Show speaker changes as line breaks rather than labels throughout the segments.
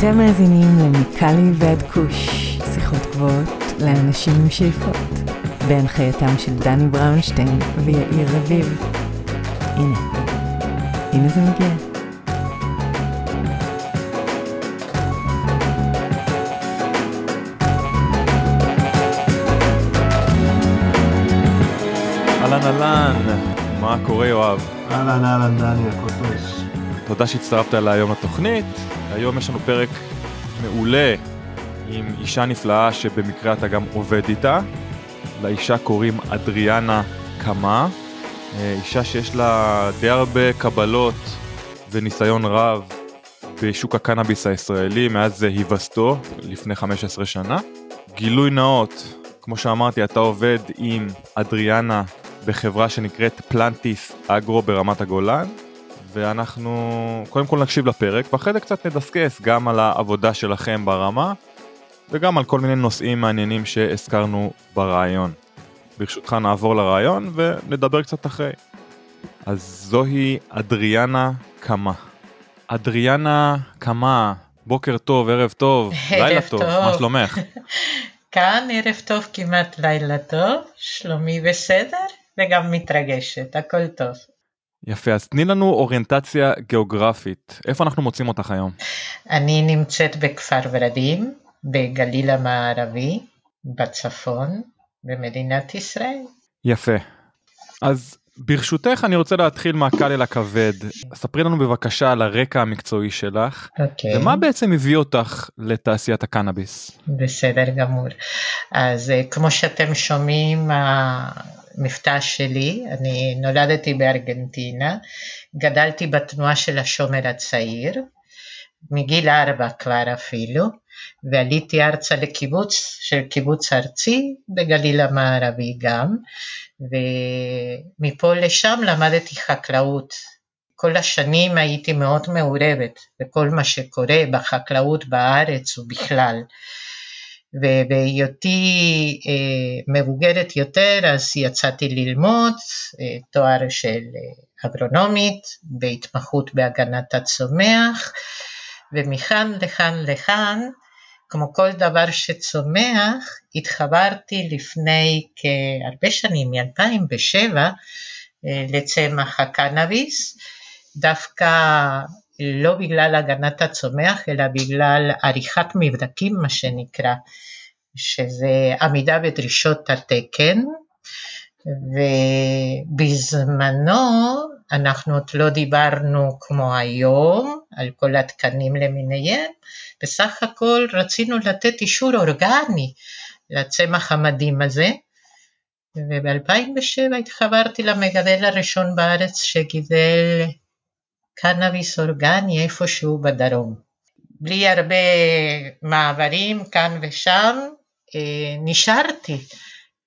אתם מאזינים למיקלי ועד כוש, שיחות גבוהות לאנשים עם שאיפות, בהנחייתם של דני בראונשטיין ויאיר רביב. הנה, הנה זה מגיע.
אהלן אהלן, מה קורה יואב?
אהלן אהלן דני, הכל טוב.
תודה שהצטרפת אליי היום לתוכנית. היום יש לנו פרק מעולה עם אישה נפלאה שבמקרה אתה גם עובד איתה. לאישה קוראים אדריאנה קמה, אה, אישה שיש לה די הרבה קבלות וניסיון רב בשוק הקנאביס הישראלי מאז היווסדו לפני 15 שנה. גילוי נאות, כמו שאמרתי, אתה עובד עם אדריאנה בחברה שנקראת פלנטיס אגרו ברמת הגולן, ואנחנו קודם כל נקשיב לפרק, ואחרי זה קצת נדסקס גם על העבודה שלכם ברמה, וגם על כל מיני נושאים מעניינים שהזכרנו ברעיון. ברשותך נעבור לרעיון ונדבר קצת אחרי. אז זוהי אדריאנה קמה. אדריאנה קמה, בוקר טוב, ערב טוב, לילה טוב, מה שלומך?
כאן ערב טוב כמעט לילה טוב, שלומי בסדר וגם מתרגשת, הכל טוב.
יפה, אז תני לנו אוריינטציה גיאוגרפית, איפה אנחנו מוצאים אותך היום?
אני נמצאת בכפר ורדים, בגליל המערבי, בצפון, במדינת ישראל.
יפה. אז ברשותך אני רוצה להתחיל מהקל אל הכבד. ספרי לנו בבקשה על הרקע המקצועי שלך,
אוקיי.
ומה בעצם הביא אותך לתעשיית הקנאביס?
בסדר גמור. אז אה, כמו שאתם שומעים, המבטא שלי, אני נולדתי בארגנטינה, גדלתי בתנועה של השומר הצעיר, מגיל ארבע כבר אפילו, ועליתי ארצה לקיבוץ של קיבוץ ארצי בגליל המערבי גם, ומפה לשם למדתי חקלאות. כל השנים הייתי מאוד מעורבת בכל מה שקורה בחקלאות בארץ ובכלל. ובהיותי אה, מבוגרת יותר אז יצאתי ללמוד אה, תואר של אה, אגרונומית בהתמחות בהגנת הצומח ומכאן לכאן לכאן כמו כל דבר שצומח התחברתי לפני כהרבה שנים, מ-2007 לצמח הקנאביס דווקא לא בגלל הגנת הצומח, אלא בגלל עריכת מבדקים, מה שנקרא, שזה עמידה בדרישות התקן, ובזמנו אנחנו עוד לא דיברנו כמו היום על כל התקנים למיניהם, בסך הכל רצינו לתת אישור אורגני לצמח המדהים הזה, וב-2007 התחברתי למגדל הראשון בארץ שגידל קנאביס אורגני איפשהו בדרום. בלי הרבה מעברים כאן ושם, אה, נשארתי,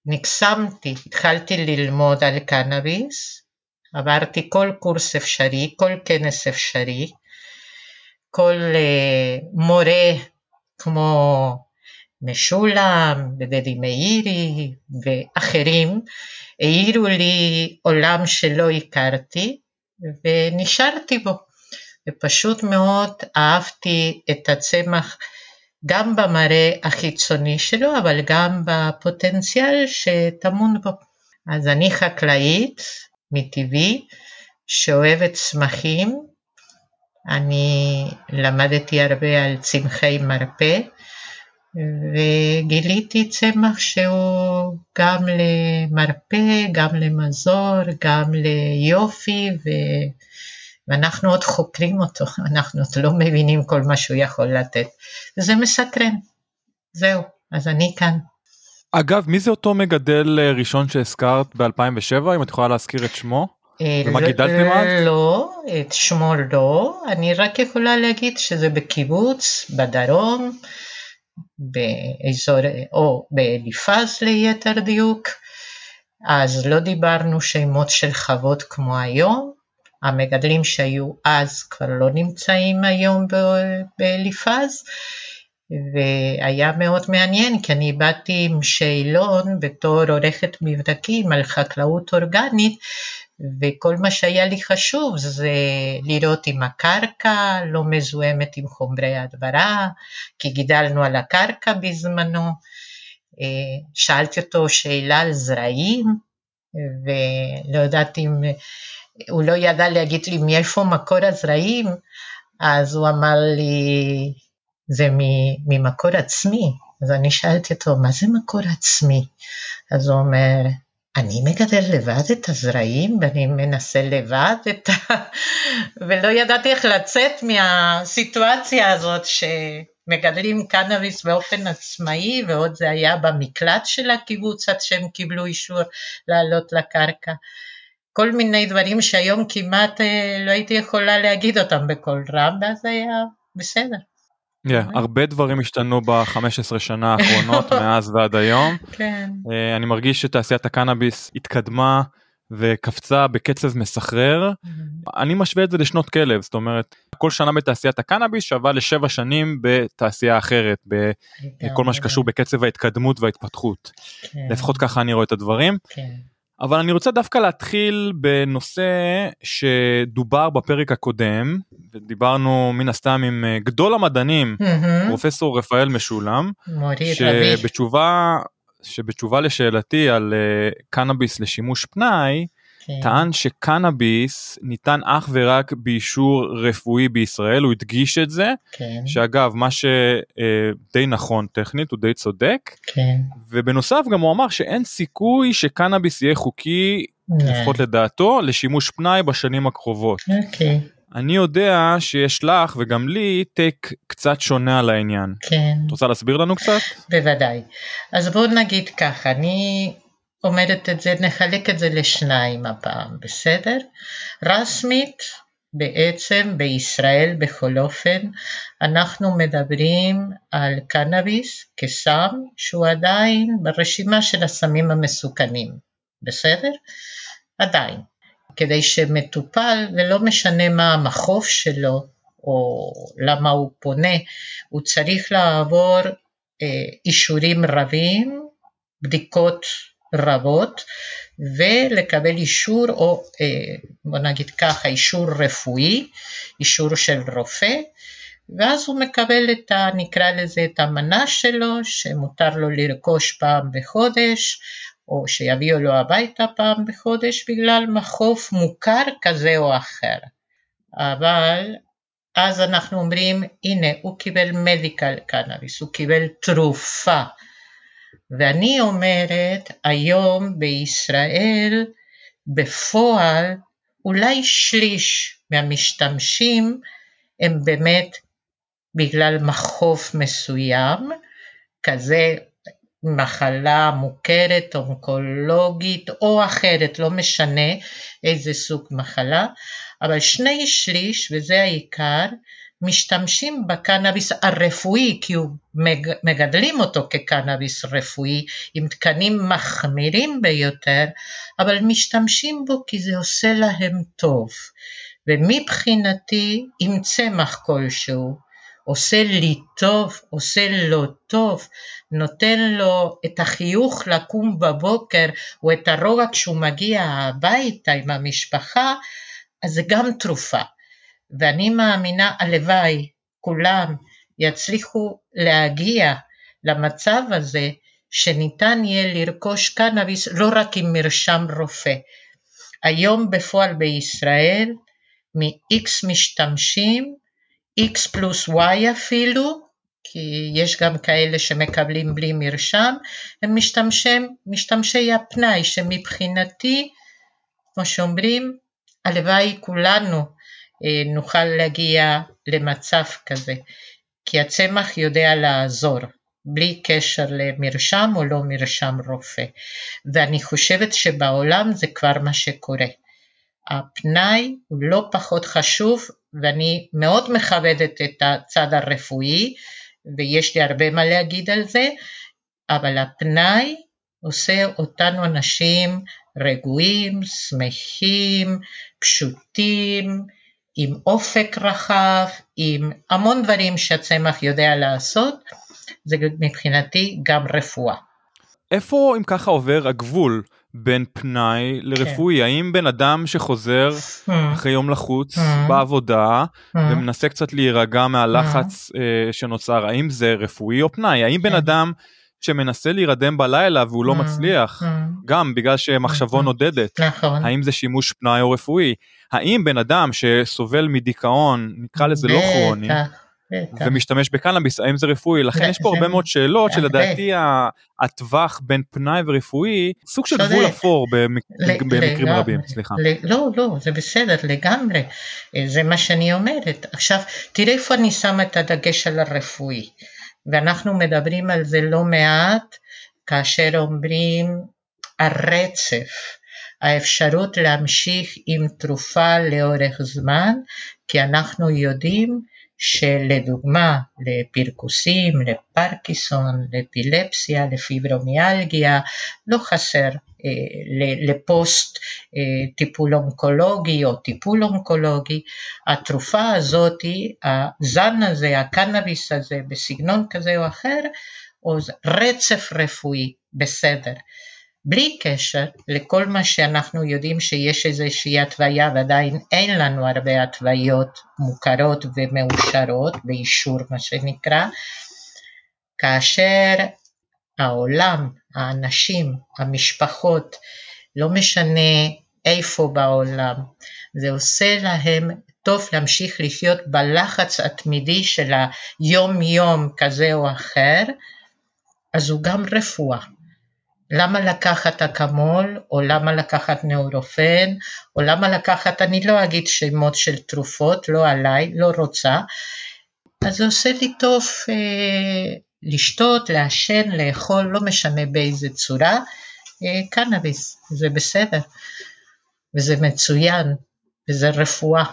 נקסמתי, התחלתי ללמוד על קנאביס, עברתי כל קורס אפשרי, כל כנס אפשרי, כל אה, מורה כמו משולם ודדי מאירי ואחרים העירו לי עולם שלא הכרתי ונשארתי בו. ופשוט מאוד אהבתי את הצמח גם במראה החיצוני שלו, אבל גם בפוטנציאל שטמון בו. אז אני חקלאית מטבעי, שאוהבת צמחים, אני למדתי הרבה על צמחי מרפא, וגיליתי צמח שהוא גם למרפא, גם למזור, גם ליופי, ו... ואנחנו עוד חוקרים אותו, אנחנו עוד לא מבינים כל מה שהוא יכול לתת. וזה מסקרן. זהו, אז אני כאן.
אגב, מי זה אותו מגדל אה, ראשון שהזכרת ב-2007, אם את יכולה להזכיר את שמו? ומה
לא-
גידלתם אז?
לא, את שמו לא, אני רק יכולה להגיד שזה בקיבוץ, בדרום, באזור, או באליפז ליתר דיוק, אז לא דיברנו שמות של חוות כמו היום, המגדלים שהיו אז כבר לא נמצאים היום באליפז, והיה מאוד מעניין כי אני באתי עם שאלון בתור עורכת מבדקים על חקלאות אורגנית וכל מה שהיה לי חשוב זה לראות אם הקרקע לא מזוהמת עם חומרי הדברה, כי גידלנו על הקרקע בזמנו. אה, שאלתי אותו שאלה על זרעים, ולא יודעת אם, הוא לא ידע להגיד לי מאיפה מקור הזרעים, אז הוא אמר לי, זה ממקור עצמי. אז אני שאלתי אותו, מה זה מקור עצמי? אז הוא אומר, אני מגדל לבד את הזרעים ואני מנסה לבד את ה... ולא ידעתי איך לצאת מהסיטואציה הזאת שמגדלים קנאביס באופן עצמאי ועוד זה היה במקלט של הקיבוץ עד שהם קיבלו אישור לעלות לקרקע. כל מיני דברים שהיום כמעט אה, לא הייתי יכולה להגיד אותם בקול רם ואז היה בסדר.
Yeah, הרבה דברים השתנו ב-15 שנה האחרונות מאז ועד היום.
כן.
Uh, אני מרגיש שתעשיית הקנאביס התקדמה וקפצה בקצב מסחרר. Mm-hmm. אני משווה את זה לשנות כלב, זאת אומרת, כל שנה בתעשיית הקנאביס שווה לשבע שנים בתעשייה אחרת, בכל מה שקשור בקצב ההתקדמות וההתפתחות. כן. לפחות ככה אני רואה את הדברים.
כן.
אבל אני רוצה דווקא להתחיל בנושא שדובר בפרק הקודם, ודיברנו מן הסתם עם אה, גדול המדענים,
mm-hmm.
פרופסור רפאל משולם, שבתשובה, שבתשובה לשאלתי על uh, קנאביס לשימוש פנאי, כן. טען שקנאביס ניתן אך ורק באישור רפואי בישראל, הוא הדגיש את זה,
כן.
שאגב מה שדי נכון טכנית הוא די צודק,
כן.
ובנוסף גם הוא אמר שאין סיכוי שקנאביס יהיה חוקי, yeah. לפחות לדעתו, לשימוש פנאי בשנים הקרובות.
אוקיי. Okay.
אני יודע שיש לך וגם לי טק קצת שונה על העניין.
כן.
את רוצה להסביר לנו קצת?
בוודאי. אז בואו נגיד ככה, אני אומרת את זה, נחלק את זה לשניים הפעם, בסדר? רשמית, בעצם בישראל בכל אופן, אנחנו מדברים על קנאביס כסם שהוא עדיין ברשימה של הסמים המסוכנים, בסדר? עדיין. כדי שמטופל, ולא משנה מה המחוף שלו או למה הוא פונה, הוא צריך לעבור אה, אישורים רבים, בדיקות רבות ולקבל אישור או אה, בוא נגיד ככה אישור רפואי, אישור של רופא ואז הוא מקבל את ה... נקרא לזה את המנה שלו שמותר לו לרכוש פעם בחודש או שיביאו לו הביתה פעם בחודש בגלל מחוף מוכר כזה או אחר. אבל אז אנחנו אומרים הנה הוא קיבל מדיקל קנאביס, הוא קיבל תרופה ואני אומרת, היום בישראל, בפועל, אולי שליש מהמשתמשים הם באמת בגלל מחוף מסוים, כזה מחלה מוכרת, אונקולוגית או אחרת, לא משנה איזה סוג מחלה, אבל שני שליש, וזה העיקר, משתמשים בקנאביס הרפואי, כי הוא מגדלים אותו כקנאביס רפואי עם תקנים מחמירים ביותר, אבל משתמשים בו כי זה עושה להם טוב. ומבחינתי, עם צמח כלשהו, עושה לי טוב, עושה לו טוב, נותן לו את החיוך לקום בבוקר, או את הרוגע כשהוא מגיע הביתה עם המשפחה, אז זה גם תרופה. ואני מאמינה, הלוואי, כולם יצליחו להגיע למצב הזה שניתן יהיה לרכוש קנאביס לא רק עם מרשם רופא. היום בפועל בישראל, מ-X משתמשים, X פלוס Y אפילו, כי יש גם כאלה שמקבלים בלי מרשם, הם משתמשים, משתמשי הפנאי, שמבחינתי, כמו שאומרים, הלוואי כולנו נוכל להגיע למצב כזה, כי הצמח יודע לעזור, בלי קשר למרשם או לא מרשם רופא. ואני חושבת שבעולם זה כבר מה שקורה. הפנאי הוא לא פחות חשוב, ואני מאוד מכבדת את הצד הרפואי, ויש לי הרבה מה להגיד על זה, אבל הפנאי עושה אותנו אנשים רגועים, שמחים, פשוטים, עם אופק רחב, עם המון דברים שהצמח יודע לעשות, זה מבחינתי גם רפואה.
איפה אם ככה עובר הגבול בין פנאי לרפואי? כן. האם בן אדם שחוזר mm. אחרי יום לחוץ mm. בעבודה mm. ומנסה קצת להירגע מהלחץ mm. uh, שנוצר, האם זה רפואי או פנאי? האם כן. בן אדם שמנסה להירדם בלילה והוא לא mm. מצליח, mm. גם בגלל שמחשבו mm. נודדת, נכון. האם זה שימוש פנאי או רפואי? האם בן אדם שסובל מדיכאון, נקרא לזה לא כרוני, ומשתמש בקנאביס, האם זה רפואי? לכן יש פה הרבה מאוד שאלות שלדעתי הטווח בין פנאי ורפואי, סוג של גבול אפור במקרים רבים, סליחה.
לא, לא, זה בסדר לגמרי, זה מה שאני אומרת. עכשיו, תראה איפה אני שמה את הדגש על הרפואי, ואנחנו מדברים על זה לא מעט, כאשר אומרים הרצף. האפשרות להמשיך עם תרופה לאורך זמן, כי אנחנו יודעים שלדוגמה לפרכוסים, לפרקיסון, לאפילפסיה, לפיברומיאלגיה, לא חסר לפוסט אה, טיפול אונקולוגי או טיפול אונקולוגי, התרופה הזאת, הזן הזה, הקנאביס הזה, בסגנון כזה או אחר, או רצף רפואי, בסדר. בלי קשר לכל מה שאנחנו יודעים שיש איזושהי התוויה ועדיין אין לנו הרבה התוויות מוכרות ומאושרות, באישור מה שנקרא, כאשר העולם, האנשים, המשפחות, לא משנה איפה בעולם, זה עושה להם טוב להמשיך לחיות בלחץ התמידי של היום יום כזה או אחר, אז הוא גם רפואה. למה לקחת אקמול, או למה לקחת נאורופן, או למה לקחת, אני לא אגיד שמות של תרופות, לא עליי, לא רוצה, אז זה עושה לי טוב אה, לשתות, לעשן, לאכול, לא משנה באיזה צורה, אה, קנאביס, זה בסדר, וזה מצוין, וזה רפואה.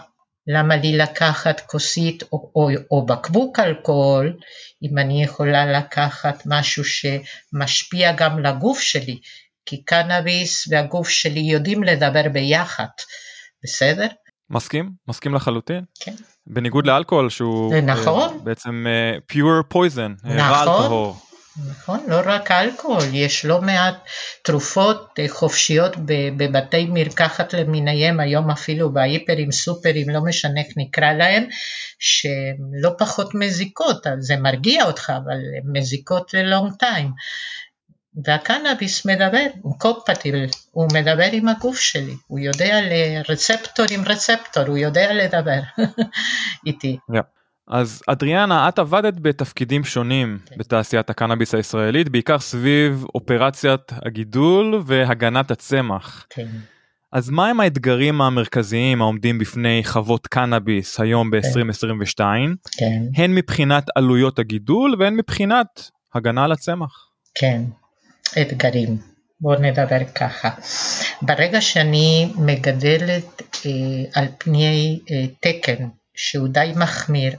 למה לי לקחת כוסית או, או, או בקבוק אלכוהול, אם אני יכולה לקחת משהו שמשפיע גם לגוף שלי, כי קנאביס והגוף שלי יודעים לדבר ביחד, בסדר?
מסכים, מסכים לחלוטין.
כן.
בניגוד לאלכוהול שהוא
נכון.
uh, בעצם uh, pure poison, נכון. רעל טהור.
נכון, לא רק אלכוהול, יש לא מעט תרופות אה, חופשיות בבתי מרקחת למיניהם, היום אפילו בהיפרים, סופרים, לא משנה איך נקרא להם, שהן לא פחות מזיקות, זה מרגיע אותך, אבל מזיקות ללונג טיים. והקנאביס מדבר, הוא קופטיבל, הוא מדבר עם הגוף שלי, הוא יודע לרצפטור עם רצפטור, הוא יודע לדבר איתי.
Yeah. אז אדריאנה, את עבדת בתפקידים שונים כן. בתעשיית הקנאביס הישראלית, בעיקר סביב אופרציית הגידול והגנת הצמח.
כן.
אז מהם האתגרים המרכזיים העומדים בפני חוות קנאביס היום ב-2022,
כן.
הן מבחינת עלויות הגידול והן מבחינת הגנה על הצמח?
כן, אתגרים. בואו נדבר ככה. ברגע שאני מגדלת אה, על פני אה, תקן שהוא די מחמיר.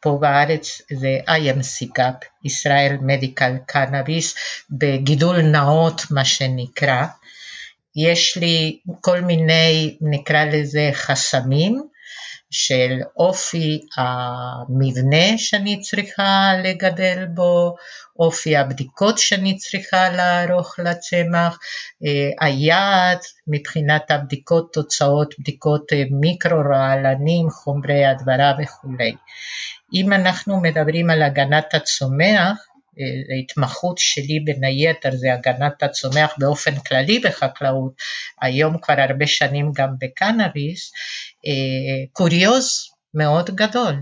פה בארץ זה IMC GAP, ישראל מדיקל קנאביס, בגידול נאות מה שנקרא. יש לי כל מיני, נקרא לזה חסמים, של אופי המבנה שאני צריכה לגדל בו, אופי הבדיקות שאני צריכה לערוך לצמח, אה, היעד מבחינת הבדיקות, תוצאות בדיקות אה, מיקרו-רעלנים, חומרי הדברה וכולי. אם אנחנו מדברים על הגנת הצומח, ההתמחות שלי בין היתר זה הגנת הצומח באופן כללי בחקלאות, היום כבר הרבה שנים גם בקנאביס, אה, קוריוז מאוד גדול.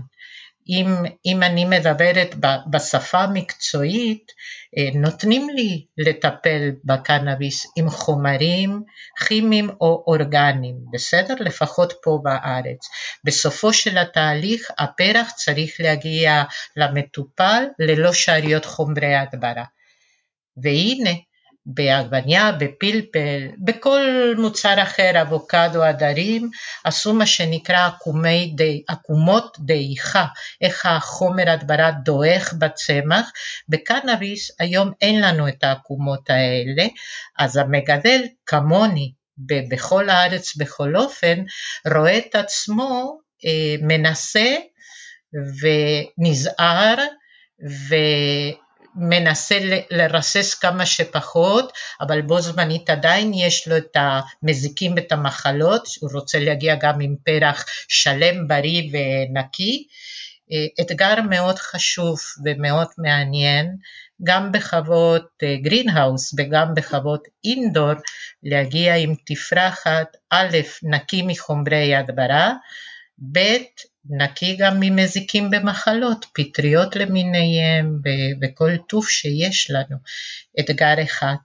אם, אם אני מדברת בשפה המקצועית, אה, נותנים לי לטפל בקנאביס עם חומרים כימיים או אורגניים, בסדר? לפחות פה בארץ. בסופו של התהליך הפרח צריך להגיע למטופל ללא שאריות חומרי הדברה. והנה, בעגבניה, בפלפל, בכל מוצר אחר, אבוקדו, הדרים, עשו מה שנקרא עקומי די, עקומות דעיכה, איך החומר הדברה דועך בצמח. בקנאביס היום אין לנו את העקומות האלה, אז המגדל כמוני, בכל הארץ בכל אופן, רואה את עצמו אה, מנסה ונזהר ו... מנסה לרסס כמה שפחות, אבל בו זמנית עדיין יש לו את המזיקים ואת המחלות, הוא רוצה להגיע גם עם פרח שלם, בריא ונקי. אתגר מאוד חשוב ומאוד מעניין, גם בחוות greenhouse וגם בחוות indoor, להגיע עם תפרחת א', נקי מחומרי הדברה, ב', נקי גם ממזיקים ומחלות, פטריות למיניהם וכל טוב שיש לנו. אתגר אחד.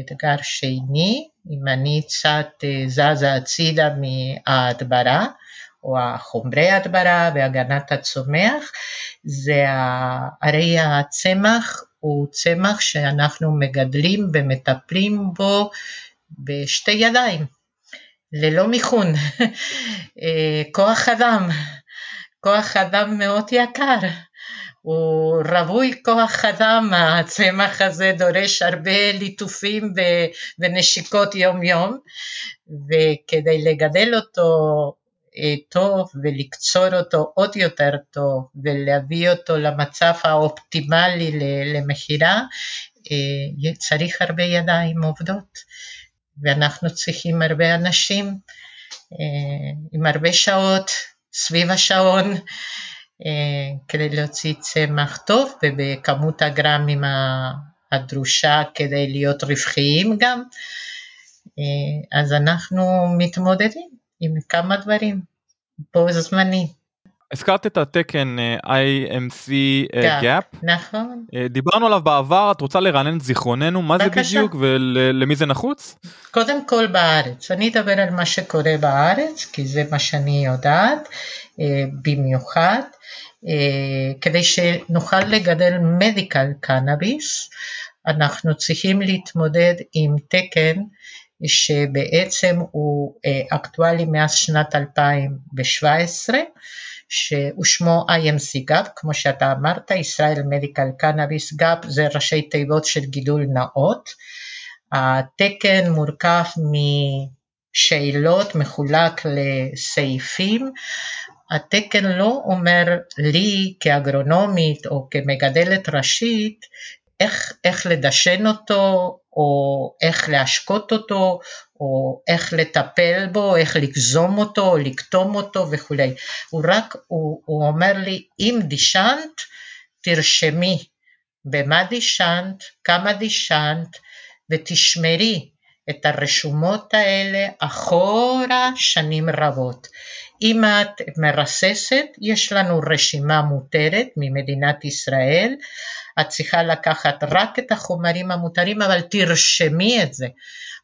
אתגר שני, אם אני קצת זזה הצידה מההדברה, או החומרי הדברה והגנת הצומח, זה הרי הצמח הוא צמח שאנחנו מגדלים ומטפלים בו בשתי ידיים, ללא מיכון, כוח אדם, כוח אדם מאוד יקר, הוא רווי כוח אדם, הצמח הזה דורש הרבה ליטופים ונשיקות יום יום, וכדי לגדל אותו טוב ולקצור אותו עוד יותר טוב ולהביא אותו למצב האופטימלי למכירה, צריך הרבה ידיים עובדות, ואנחנו צריכים הרבה אנשים עם הרבה שעות סביב השעון כדי להוציא צמח טוב ובכמות הגרמים הדרושה כדי להיות רווחיים גם, אז אנחנו מתמודדים עם כמה דברים בו זמני.
הזכרת את התקן IMC GAP,
נכון.
דיברנו עליו בעבר, את רוצה לרענן את זיכרוננו, מה זה בדיוק ולמי זה נחוץ?
קודם כל בארץ, אני אדבר על מה שקורה בארץ, כי זה מה שאני יודעת במיוחד, כדי שנוכל לגדל מדיקל קנאביס, אנחנו צריכים להתמודד עם תקן שבעצם הוא אקטואלי מאז שנת 2017, שהוא שמו IMC GAP, כמו שאתה אמרת, ישראל מדיקל קנאביס GAP זה ראשי תיבות של גידול נאות. התקן מורכב משאלות, מחולק לסעיפים. התקן לא אומר לי כאגרונומית או כמגדלת ראשית איך, איך לדשן אותו או איך להשקות אותו, או איך לטפל בו, איך לגזום אותו, או לקטום אותו וכולי. הוא רק, הוא, הוא אומר לי, אם דישנת, תרשמי במה דישנת, כמה דישנת, ותשמרי את הרשומות האלה אחורה שנים רבות. אם את מרססת, יש לנו רשימה מותרת ממדינת ישראל, את צריכה לקחת רק את החומרים המותרים, אבל תרשמי את זה.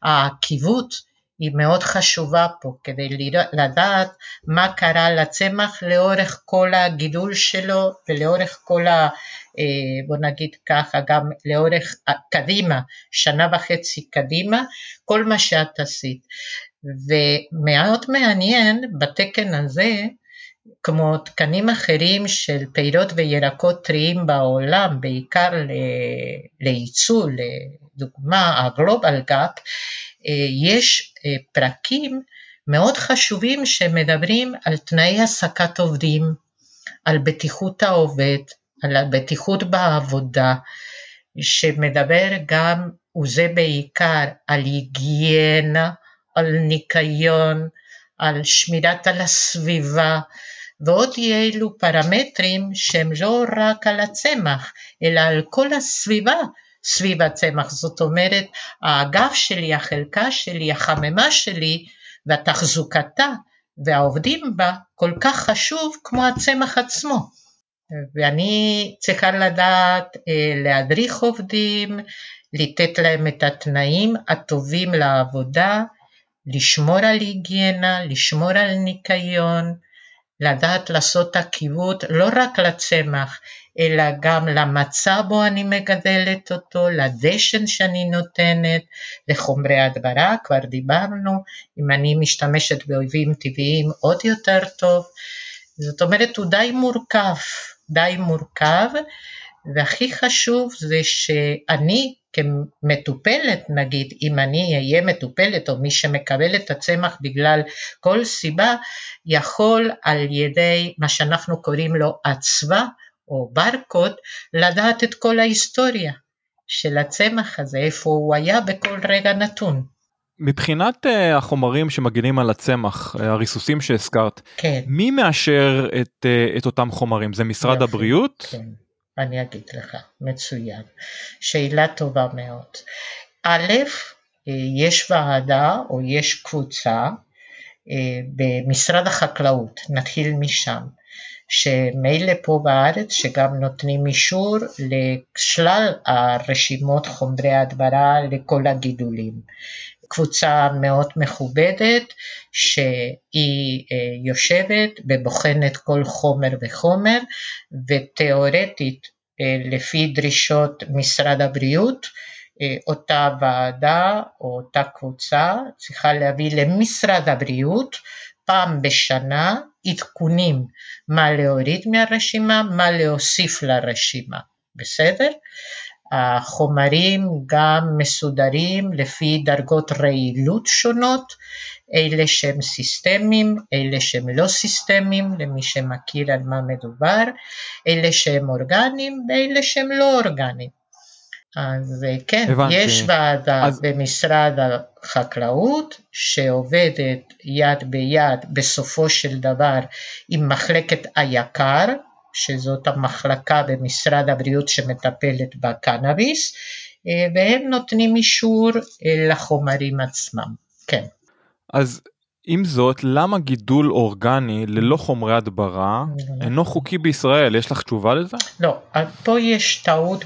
העקיבות היא מאוד חשובה פה, כדי לדעת מה קרה לצמח לאורך כל הגידול שלו ולאורך כל ה... בוא נגיד ככה, גם לאורך קדימה, שנה וחצי קדימה, כל מה שאת עשית. ומאוד מעניין בתקן הזה, כמו תקנים אחרים של פירות וירקות טריים בעולם, בעיקר לייצוא, לדוגמה ה Global GAP, יש פרקים מאוד חשובים שמדברים על תנאי העסקת עובדים, על בטיחות העובד, על הבטיחות בעבודה, שמדבר גם, וזה בעיקר, על היגיינה, על ניקיון, על שמירת על הסביבה, ועוד אילו פרמטרים שהם לא רק על הצמח, אלא על כל הסביבה סביב הצמח. זאת אומרת, האגף שלי, החלקה שלי, החממה שלי והתחזוקתה והעובדים בה כל כך חשוב כמו הצמח עצמו. ואני צריכה לדעת להדריך עובדים, לתת להם את התנאים הטובים לעבודה, לשמור על היגיינה, לשמור על ניקיון, לדעת לעשות עקיבות לא רק לצמח, אלא גם למצע בו אני מגדלת אותו, לדשן שאני נותנת, לחומרי הדברה, כבר דיברנו, אם אני משתמשת באויבים טבעיים עוד יותר טוב. זאת אומרת, הוא די מורכב, די מורכב, והכי חשוב זה שאני כמטופלת נגיד, אם אני אהיה מטופלת או מי שמקבל את הצמח בגלל כל סיבה, יכול על ידי מה שאנחנו קוראים לו עצבה או ברקוד, לדעת את כל ההיסטוריה של הצמח הזה, איפה הוא היה בכל רגע נתון.
מבחינת uh, החומרים שמגינים על הצמח, uh, הריסוסים שהזכרת,
כן.
מי מאשר את, uh, את אותם חומרים? זה משרד
יופי,
הבריאות?
כן, אני אגיד לך, מצוין. שאלה טובה מאוד. א', יש ועדה או יש קבוצה במשרד החקלאות, נתחיל משם, שמילא פה בארץ שגם נותנים אישור לשלל הרשימות חומרי הדברה לכל הגידולים. קבוצה מאוד מכובדת שהיא יושבת ובוחנת כל חומר וחומר ותאורטית לפי דרישות משרד הבריאות אותה ועדה או אותה קבוצה צריכה להביא למשרד הבריאות פעם בשנה עדכונים מה להוריד מהרשימה, מה להוסיף לרשימה, בסדר? החומרים גם מסודרים לפי דרגות רעילות שונות, אלה שהם סיסטמים, אלה שהם לא סיסטמים, למי שמכיר על מה מדובר, אלה שהם אורגניים ואלה שהם לא אורגניים. אז כן, הבנתי. יש ועדה אז... במשרד החקלאות שעובדת יד ביד בסופו של דבר עם מחלקת היקר, שזאת המחלקה במשרד הבריאות שמטפלת בקנאביס, והם נותנים אישור לחומרים עצמם, כן.
אז עם זאת, למה גידול אורגני ללא חומרי הדברה אינו חוקי בישראל? יש לך תשובה לזה?
לא, פה יש טעות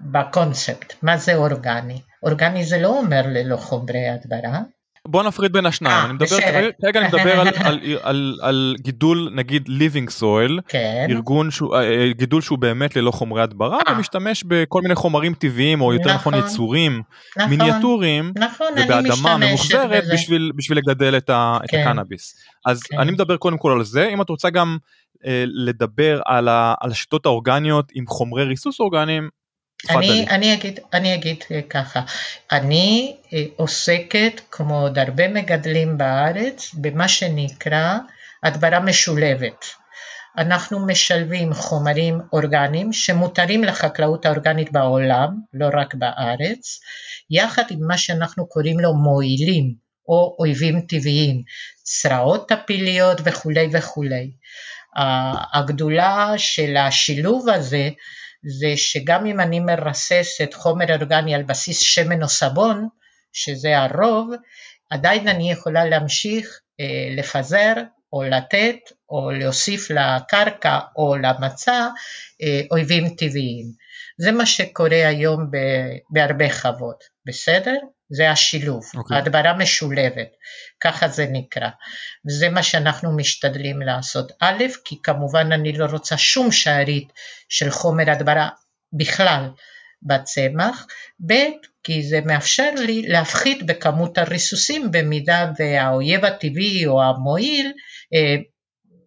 בקונספט, מה זה אורגני? אורגני זה לא אומר ללא חומרי הדברה,
בוא נפריד בין השניים,
אה,
אני מדבר, כרגע אני מדבר על, על, על, על גידול נגיד living soil,
כן.
ארגון שהוא, אה, גידול שהוא באמת ללא חומרי הדברה
אה.
ומשתמש בכל מיני חומרים טבעיים או יותר נכון,
נכון.
יצורים
נכון,
מיניאטוריים
נכון,
ובאדמה ממוחזרת. בשביל, בשביל לגדל את, ה, את
כן.
הקנאביס. אז
כן.
אני מדבר קודם כל על זה, אם את רוצה גם אה, לדבר על, ה, על השיטות האורגניות עם חומרי ריסוס אורגניים,
אני. אני, אגיד, אני אגיד ככה, אני אה, עוסקת כמו עוד הרבה מגדלים בארץ במה שנקרא הדברה משולבת. אנחנו משלבים חומרים אורגניים שמותרים לחקלאות האורגנית בעולם, לא רק בארץ, יחד עם מה שאנחנו קוראים לו מועילים או אויבים טבעיים, צרעות טפיליות וכולי וכולי. הגדולה של השילוב הזה זה שגם אם אני מרססת חומר אורגני על בסיס שמן או סבון, שזה הרוב, עדיין אני יכולה להמשיך אה, לפזר או לתת או להוסיף לקרקע או למצע אה, אויבים טבעיים. זה מה שקורה היום בהרבה חוות, בסדר? זה השילוב,
אוקיי.
okay. הדברה משולבת, ככה זה נקרא. וזה מה שאנחנו משתדלים לעשות. א', כי כמובן אני לא רוצה שום שארית של חומר הדברה בכלל בצמח, ב', כי זה מאפשר לי להפחית בכמות הריסוסים במידה והאויב הטבעי או המועיל,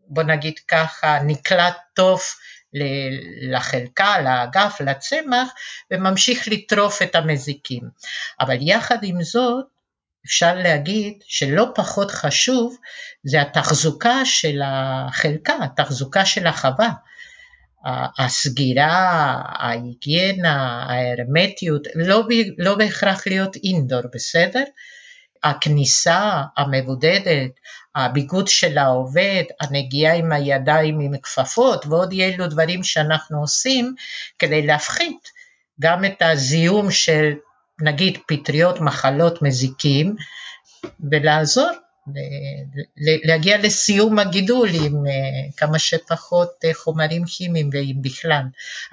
בוא נגיד ככה, נקלט טוב לחלקה, לאגף, לצמח, וממשיך לטרוף את המזיקים. אבל יחד עם זאת, אפשר להגיד שלא פחות חשוב זה התחזוקה של החלקה, התחזוקה של החווה. הסגירה, ההיגיינה, ההרמטיות, לא, לא בהכרח להיות אינדור, בסדר? הכניסה המבודדת, הביגוד של העובד, הנגיעה עם הידיים עם כפפות ועוד אילו דברים שאנחנו עושים כדי להפחית גם את הזיהום של נגיד פטריות, מחלות, מזיקים ולעזור להגיע לסיום הגידול עם כמה שפחות חומרים כימיים ואם בכלל.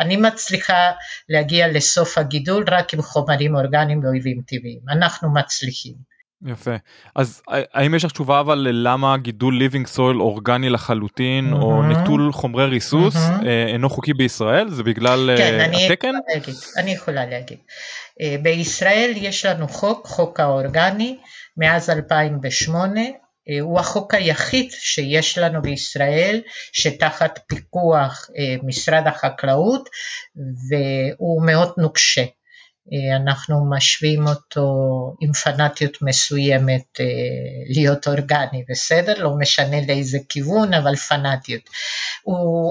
אני מצליחה להגיע לסוף הגידול רק עם חומרים אורגניים ואויבים טבעיים, אנחנו מצליחים.
יפה. אז האם יש לך תשובה אבל ללמה גידול living soil אורגני לחלוטין mm-hmm. או נטול חומרי ריסוס mm-hmm. אינו חוקי בישראל? זה בגלל
כן,
אני התקן?
להגיד, אני יכולה להגיד. בישראל יש לנו חוק, חוק האורגני, מאז 2008, הוא החוק היחיד שיש לנו בישראל שתחת פיקוח משרד החקלאות והוא מאוד נוקשה. אה, אנחנו משווים אותו עם פנאטיות מסוימת אה, להיות אורגני, בסדר? לא משנה לאיזה כיוון, אבל פנאטיות.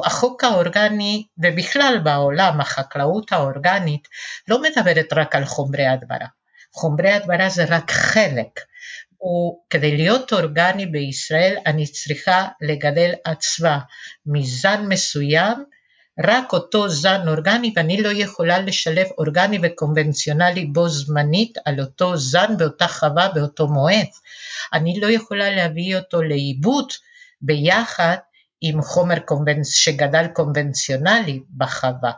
החוק האורגני, ובכלל בעולם החקלאות האורגנית, לא מדברת רק על חומרי הדברה. חומרי הדברה זה רק חלק. הוא, כדי להיות אורגני בישראל אני צריכה לגדל עצמה מזן מסוים רק אותו זן אורגני ואני לא יכולה לשלב אורגני וקונבנציונלי בו זמנית על אותו זן באותה חווה באותו מועד. אני לא יכולה להביא אותו לעיבוד ביחד עם חומר קונבנ... שגדל קונבנציונלי בחווה.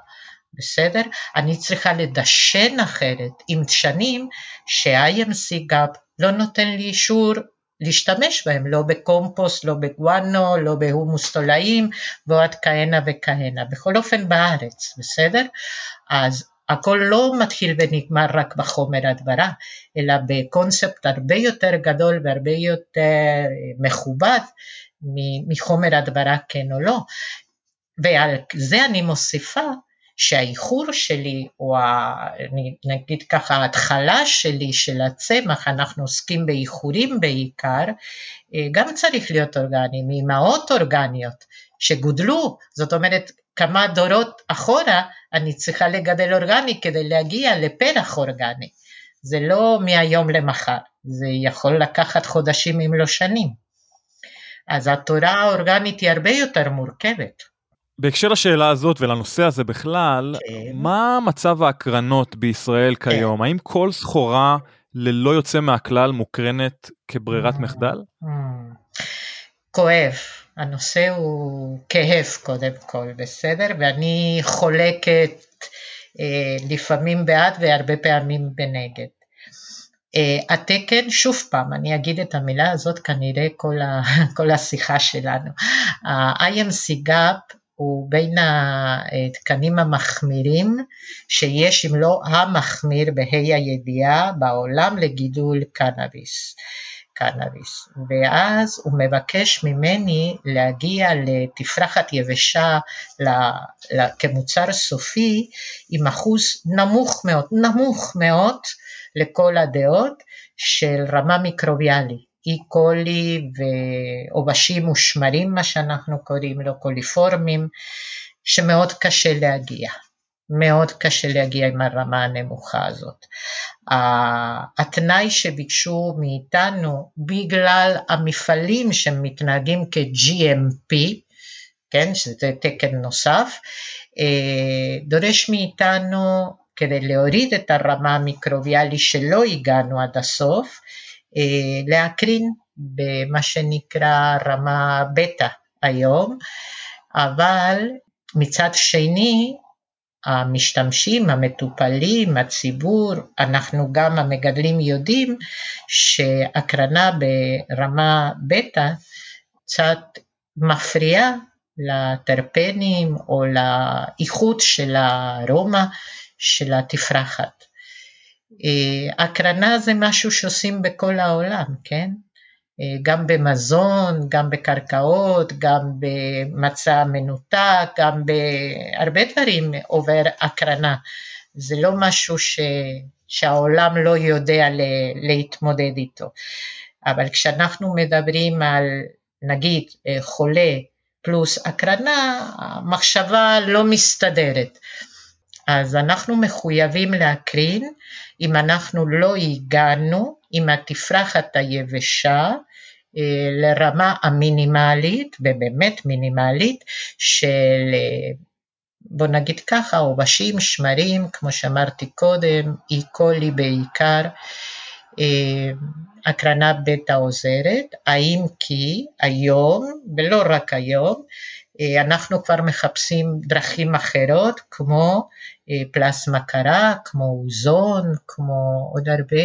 בסדר? אני צריכה לדשן אחרת עם דשנים ש-IMC GAP לא נותן לי אישור להשתמש בהם, לא בקומפוסט, לא בגואנו, לא בהומוס תולעים ועוד כהנה וכהנה, בכל אופן בארץ, בסדר? אז הכל לא מתחיל ונגמר רק בחומר הדברה, אלא בקונספט הרבה יותר גדול והרבה יותר מכובד מחומר הדברה כן או לא. ועל זה אני מוסיפה שהאיחור שלי, או ה, נגיד ככה ההתחלה שלי של הצמח, אנחנו עוסקים באיחורים בעיקר, אה, גם צריך להיות אורגני, מאמהות אורגניות שגודלו, זאת אומרת כמה דורות אחורה אני צריכה לגדל אורגני כדי להגיע לפרח אורגני. זה לא מהיום למחר, זה יכול לקחת חודשים אם לא שנים. אז התורה האורגנית היא הרבה יותר מורכבת.
בהקשר לשאלה הזאת ולנושא הזה בכלל, כן. מה מצב ההקרנות בישראל כן. כיום? האם כל סחורה ללא יוצא מהכלל מוקרנת כברירת מחדל?
כואב. הנושא הוא כאב קודם כל, בסדר? ואני חולקת אה, לפעמים בעד והרבה פעמים בנגד. אה, התקן, שוב פעם, אני אגיד את המילה הזאת כנראה כל, ה, כל השיחה שלנו. ה-IMC GAP הוא בין התקנים המחמירים שיש אם לא המחמיר בה"א הידיעה בעולם לגידול קנאביס. קנאביס, ואז הוא מבקש ממני להגיע לתפרחת יבשה כמוצר סופי עם אחוז נמוך מאוד, נמוך מאוד לכל הדעות של רמה מיקרוביאלית. אי קולי ועובשים ושמרים, מה שאנחנו קוראים לו קוליפורמים, שמאוד קשה להגיע. מאוד קשה להגיע עם הרמה הנמוכה הזאת. התנאי שביקשו מאיתנו בגלל המפעלים שמתנהגים כ-GMP, כן, שזה תקן נוסף, אה, דורש מאיתנו כדי להוריד את הרמה המיקרוביאלי שלא הגענו עד הסוף, להקרין במה שנקרא רמה בטא היום, אבל מצד שני המשתמשים, המטופלים, הציבור, אנחנו גם המגדלים יודעים שהקרנה ברמה בטא קצת מפריעה לטרפנים או לאיכות של הארומה של התפרחת. אה, הקרנה זה משהו שעושים בכל העולם, כן? אה, גם במזון, גם בקרקעות, גם במצע מנותק, גם בהרבה דברים עובר הקרנה. זה לא משהו ש... שהעולם לא יודע. להתמודד איתו. אבל כשאנחנו מדברים על נגיד אה, חולה פלוס הקרנה, המחשבה לא מסתדרת. אז אנחנו מחויבים להקרין אם אנחנו לא הגענו עם התפרחת היבשה אה, לרמה המינימלית, ובאמת מינימלית, של בוא נגיד ככה, עובשים, שמרים, כמו שאמרתי קודם, אי קולי בעיקר, אה, הקרנה בטא עוזרת, האם כי היום, ולא רק היום, אה, אנחנו כבר מחפשים דרכים אחרות כמו אה, פלסמה קרה, כמו אוזון, כמו עוד הרבה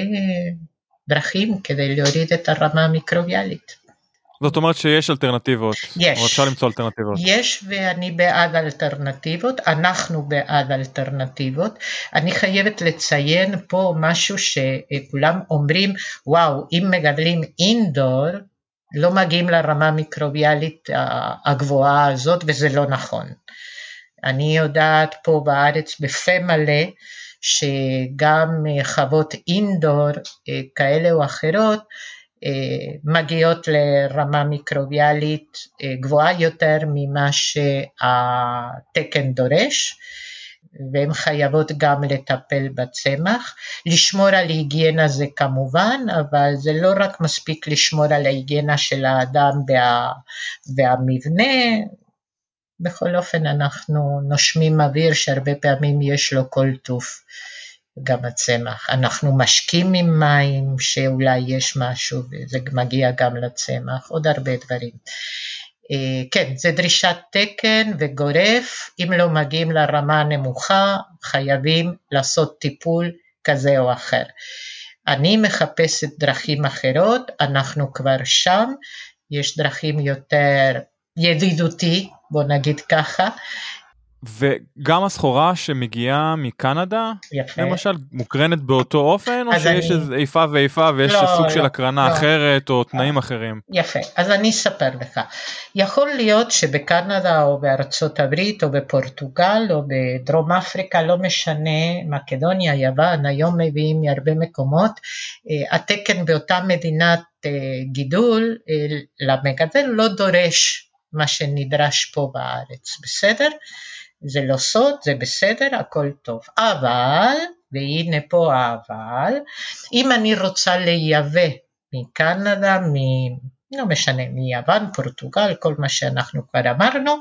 דרכים כדי להוריד את הרמה המיקרוביאלית.
זאת אומרת שיש אלטרנטיבות.
יש.
או אפשר למצוא אלטרנטיבות.
יש ואני בעד אלטרנטיבות, אנחנו בעד אלטרנטיבות. אני חייבת לציין פה משהו שכולם אומרים, וואו, אם מגדלים אינדור, לא מגיעים לרמה המיקרוביאלית הגבוהה הזאת וזה לא נכון. אני יודעת פה בארץ בפה מלא שגם חוות אינדור כאלה או אחרות מגיעות לרמה מיקרוביאלית גבוהה יותר ממה שהתקן דורש. והן חייבות גם לטפל בצמח. לשמור על היגיינה זה כמובן, אבל זה לא רק מספיק לשמור על ההיגיינה של האדם וה, והמבנה, בכל אופן אנחנו נושמים אוויר שהרבה פעמים יש לו כל טוף, גם הצמח. אנחנו משקים עם מים שאולי יש משהו וזה מגיע גם לצמח, עוד הרבה דברים. אה, כן, זה דרישת תקן וגורף, אם לא מגיעים לרמה הנמוכה, חייבים לעשות טיפול כזה או אחר. אני מחפשת דרכים אחרות, אנחנו כבר שם, יש דרכים יותר ידידותי, בוא נגיד ככה,
וגם הסחורה שמגיעה מקנדה, יפה. למשל, מוקרנת באותו אופן, או שיש אני... איפה ואיפה ויש לא, סוג לא, של הקרנה לא. אחרת, או תנאים אחרים?
יפה, אז אני אספר לך. יכול להיות שבקנדה, או בארצות הברית, או בפורטוגל, או בדרום אפריקה, לא משנה, מקדוניה, יוון, היום מביאים מהרבה מקומות, אה, התקן באותה מדינת אה, גידול אה, למגדל לא דורש מה שנדרש פה בארץ, בסדר? זה לא סוד, זה בסדר, הכל טוב. אבל, והנה פה האבל, אם אני רוצה לייבא מקנדה, מ... לא משנה, מיוון, פורטוגל, כל מה שאנחנו כבר אמרנו,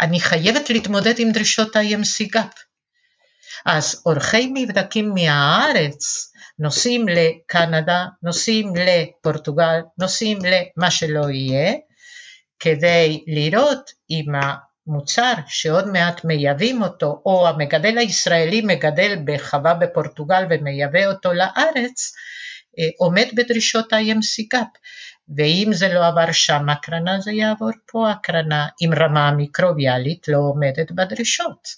אני חייבת להתמודד עם דרישות ה-IMC GAP. אז עורכי מבדקים מהארץ נוסעים לקנדה, נוסעים לפורטוגל, נוסעים למה שלא יהיה, כדי לראות אם מוצר שעוד מעט מייבאים אותו, או המגדל הישראלי מגדל בחווה בפורטוגל ומייבא אותו לארץ, אה, עומד בדרישות ה-IMC GAP. ואם זה לא עבר שם הקרנה, זה יעבור פה הקרנה, אם רמה מיקרוביאלית לא עומדת בדרישות.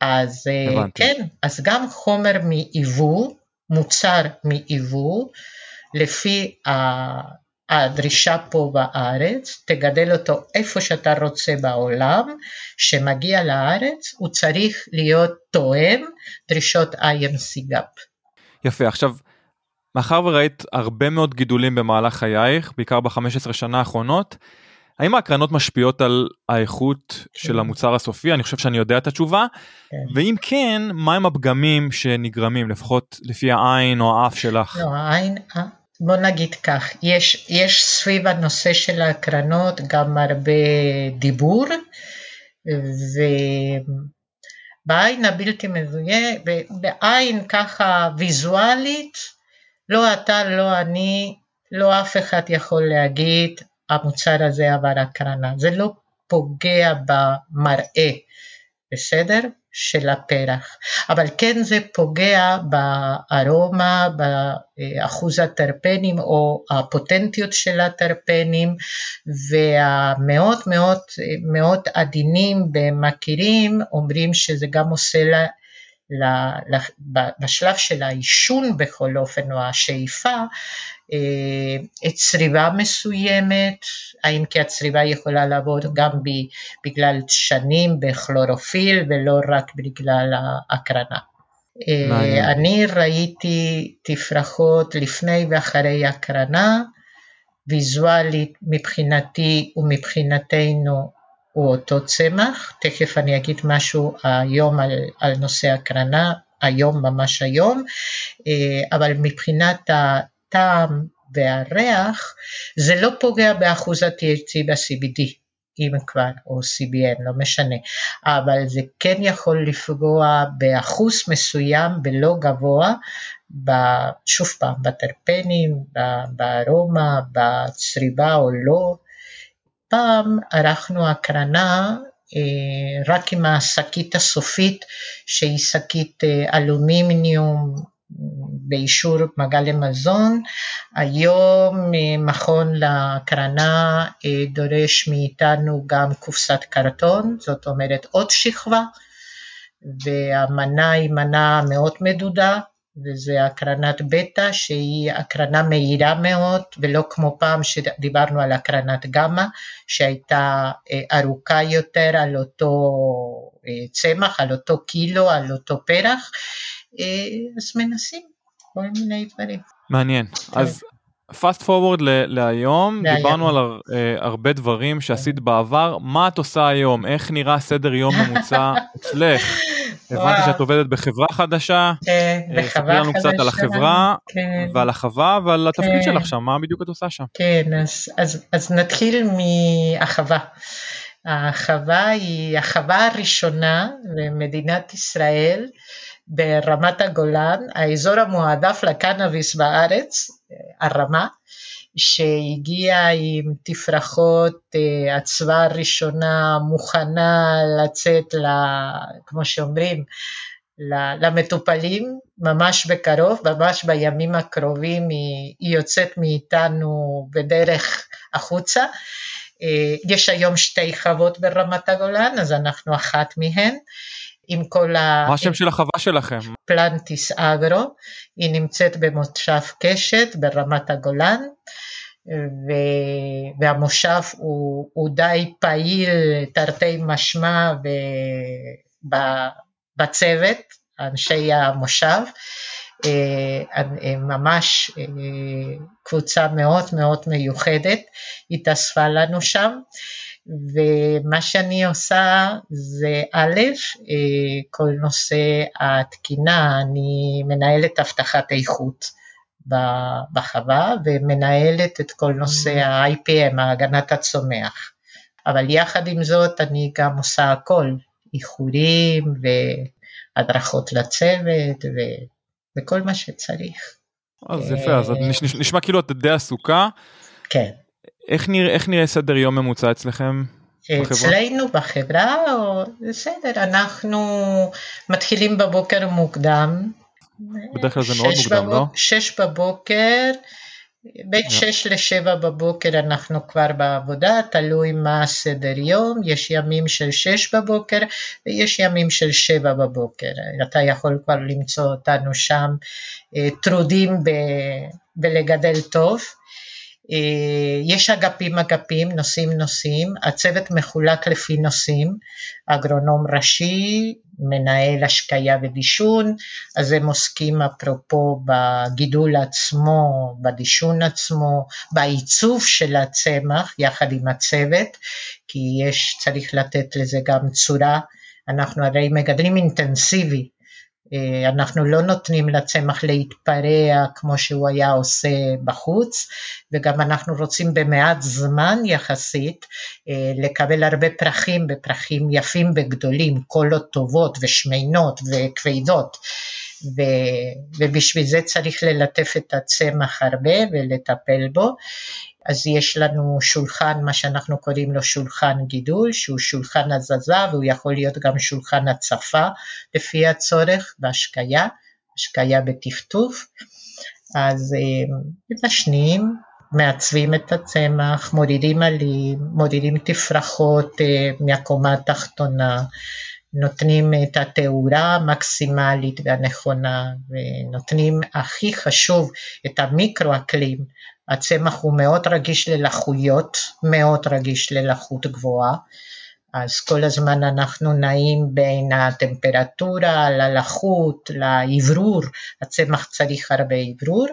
אז אה, הבנתי. כן, אז גם חומר מייבוא, מוצר מייבוא, לפי הדרישה פה בארץ, תגדל אותו איפה שאתה רוצה בעולם, שמגיע לארץ, הוא צריך להיות תואם דרישות IMC GAP.
יפה, עכשיו, מאחר וראית הרבה מאוד גידולים במהלך חייך, בעיקר ב-15 שנה האחרונות, האם ההקרנות משפיעות על האיכות כן. של המוצר הסופי? אני חושב שאני יודע את התשובה. כן. ואם כן, מהם הפגמים שנגרמים, לפחות לפי העין או האף שלך?
לא, העין, בוא נגיד כך, יש, יש סביב הנושא של ההקרנות גם הרבה דיבור, ובעין הבלתי מזוהה, בעין ככה ויזואלית, לא אתה, לא אני, לא אף אחד יכול להגיד המוצר הזה עבר הקרנה, זה לא פוגע במראה, בסדר? של הפרח, אבל כן זה פוגע בארומה, באחוז הטרפנים או הפוטנטיות של הטרפנים והמאוד מאוד מאוד עדינים ומכירים אומרים שזה גם עושה לה, לה, בשלב של העישון בכל אופן או השאיפה צריבה מסוימת, האם כי הצריבה יכולה לעבוד גם בגלל שנים בכלורופיל ולא רק בגלל ההקרנה. אה, אני ראיתי תפרחות לפני ואחרי הקרנה, ויזואלית מבחינתי ומבחינתנו הוא אותו צמח, תכף אני אגיד משהו היום על, על נושא הקרנה, היום ממש היום, אה, אבל מבחינת הטעם והריח, זה לא פוגע באחוז ה-THC ב-CBD, אם כבר, או CBN, לא משנה, אבל זה כן יכול לפגוע באחוז מסוים ולא גבוה, שוב פעם, בטרפנים, בארומה, בצריבה או לא. פעם ערכנו הקרנה אה, רק עם השקית הסופית שהיא שקית אה, אלומיניום באישור מגע למזון. היום אה, מכון להקרנה אה, דורש מאיתנו גם קופסת קרטון, זאת אומרת עוד שכבה, והמנה היא מנה מאוד מדודה, וזה הקרנת בטא שהיא הקרנה מהירה מאוד ולא כמו פעם שדיברנו על הקרנת גמא שהייתה אה, ארוכה יותר על אותו צמח, על אותו קילו, על אותו פרח אז מנסים כל מיני דברים.
מעניין.
כן.
אז פאסט פורוורד להיום. דיברנו על הר- אה, הרבה דברים שעשית בעבר, מה את עושה היום? איך נראה סדר יום ממוצע אצלך? הבנתי. שאת עובדת בחברה חדשה,
כן,
אה, ספרי לנו קצת על. החברה
כן.
ועל החווה ועל התפקיד
כן.
שלך שם, מה בדיוק את עושה שם?
כן, אז נתחיל מהחווה. החווה היא החווה הראשונה במדינת ישראל ברמת הגולן, האזור המועדף לקנאביס בארץ, הרמה, שהגיעה עם תפרחות, אה, הצבא הראשונה מוכנה לצאת, ל, כמו שאומרים, למטופלים ממש בקרוב, ממש בימים הקרובים היא, היא יוצאת מאיתנו בדרך החוצה. אה, יש היום שתי חוות ברמת הגולן, אז אנחנו אחת מהן. עם כל ה...
מה השם של החווה שלכם?
פלנטיס אגרו, היא נמצאת במושב קשת ברמת הגולן, ו... והמושב הוא, הוא די פעיל תרתי משמע ב... ב... בצוות, אנשי המושב, אה, ממש אה, קבוצה מאוד מאוד מיוחדת, התאספה לנו שם. ומה שאני עושה זה א', אה, כל נושא התקינה, אני מנהלת הבטחת איכות בחווה ומנהלת את כל נושא ה-IPM, הגנת הצומח. אבל יחד עם זאת אני גם עושה הכל, איחורים והדרכות לצוות ו- וכל מה שצריך.
אז יפה, אז נש- נשמע כאילו את די עסוקה.
כן.
איך נראה, איך נראה סדר יום ממוצע אצלכם?
אצלנו בחברה, או- בסדר, אנחנו מתחילים בבוקר מוקדם.
בדרך כלל זה מאוד מוקדם,
בבוק-
לא?
שש בבוקר, בין
לא.
שש לשבע בבוקר אנחנו כבר בעבודה, תלוי מה הסדר יום, יש ימים של שש בבוקר ויש ימים של שבע בבוקר. אתה יכול כבר למצוא אותנו שם אה, טרודים ב- בלגדל טוב. אה, יש אגפים אגפים, נושאים נושאים, הצוות מחולק לפי נושאים, אגרונום ראשי, מנהל השקיה ודישון, אז הם עוסקים אפרופו בגידול עצמו, בדישון עצמו, בעיצוב של הצמח יחד עם הצוות, כי יש, צריך לתת לזה גם צורה, אנחנו הרי מגדלים אינטנסיבי, אנחנו לא נותנים לצמח להתפרע כמו שהוא היה עושה בחוץ, וגם אנחנו רוצים במעט זמן יחסית אה, לקבל הרבה פרחים, בפרחים יפים וגדולים, קולות טובות ושמנות וכבדות. ו- ובשביל זה צריך ללטף את הצמח הרבה ולטפל בו. אז יש לנו שולחן, מה שאנחנו קוראים לו שולחן גידול, שהוא שולחן הזזה והוא יכול להיות גם שולחן הצפה לפי הצורך בהשקיה, השקיה בטפטוף. אז אה, מבשנים, מעצבים את הצמח, מורידים עלים, מורידים תפרחות אה, מהקומה התחתונה, נותנים את התאורה המקסימלית והנכונה, ונותנים הכי חשוב את המיקרו-אקלים. הצמח הוא מאוד רגיש ללחויות, מאוד רגיש ללחות גבוהה, אז כל הזמן אנחנו נעים בין הטמפרטורה, ללחות, לאוורור, הצמח צריך הרבה אוורור,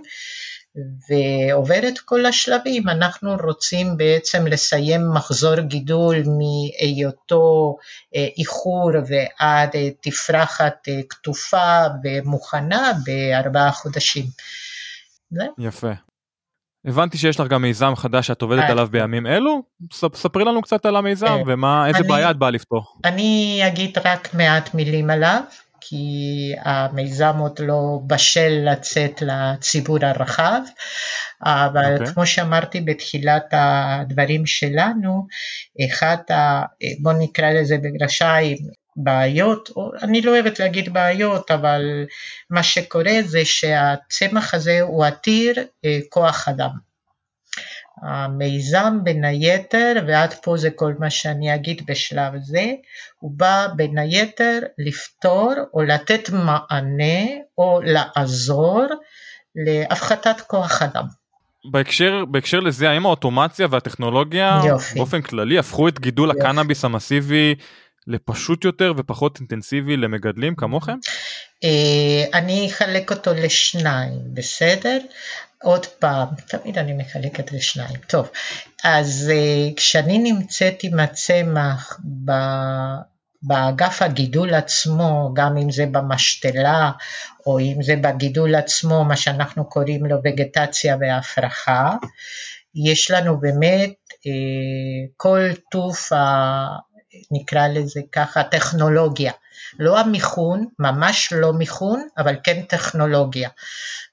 ועובר את כל השלבים, אנחנו רוצים בעצם לסיים מחזור גידול מהיותו אה, איחור ועד אה, תפרחת אה, כתופה ומוכנה בארבעה חודשים.
יפה. הבנתי שיש לך גם מיזם חדש שאת עובדת
אה.
עליו בימים אלו, ספרי לנו קצת על המיזם
אה,
ומה, איזה
אני-
בעיה את באה לפתור.
אני אגיד רק מעט מילים עליו, כי המיזם עוד לא בשל לצאת לציבור הרחב, אבל
אוקיי.
כמו שאמרתי בתחילת הדברים שלנו, אחת ה... בוא נקרא לזה בגרשיים, בעיות, או אני לא אוהבת להגיד בעיות, אבל מה שקורה זה שהצמח הזה הוא עתיר אה, כוח אדם. המיזם בין היתר, ועד פה זה כל מה שאני אגיד בשלב זה, הוא בא בין היתר לפתור או לתת מענה או לעזור להפחתת כוח אדם.
בהקשר, בהקשר לזה, האם האוטומציה והטכנולוגיה
יופי.
באופן כללי הפכו את גידול
יופי.
הקנאביס המסיבי לפשוט יותר ופחות אינטנסיבי למגדלים כמוכם?
אה, אני אחלק אותו לשניים, בסדר? עוד פעם, תמיד אני מחלקת לשניים. טוב, אז אה, כשאני נמצאת עם הצמח באגף הגידול עצמו, גם אם זה במשתלה או אם זה בגידול עצמו, מה שאנחנו קוראים לו וגטציה והפרחה, יש לנו באמת אה, כל טוף, נקרא לזה ככה, טכנולוגיה. לא המיכון, ממש לא מיכון, אבל כן טכנולוגיה.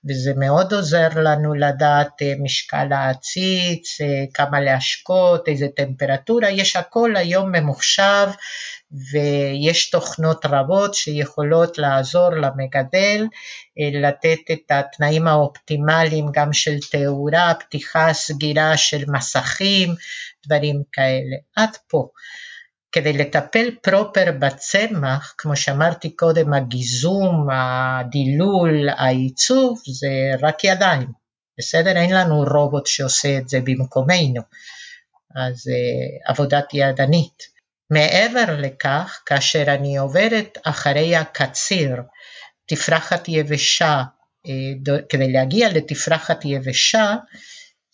וזה מאוד עוזר לנו לדעת אה, משקל העציץ, אה, כמה להשקות, איזה טמפרטורה, יש הכל היום ממוחשב ויש תוכנות רבות שיכולות לעזור למגדל אה, לתת את התנאים האופטימליים גם של תאורה, פתיחה, סגירה של מסכים, דברים כאלה. עד פה. כדי לטפל פרופר בצמח, כמו שאמרתי קודם, הגיזום, הדילול, העיצוב, זה רק ידיים, בסדר? אין לנו רובוט שעושה את זה במקומנו, אז uh, עבודת ידנית. מעבר לכך, כאשר אני עוברת אחרי הקציר, תפרחת יבשה, uh, כדי להגיע לתפרחת יבשה,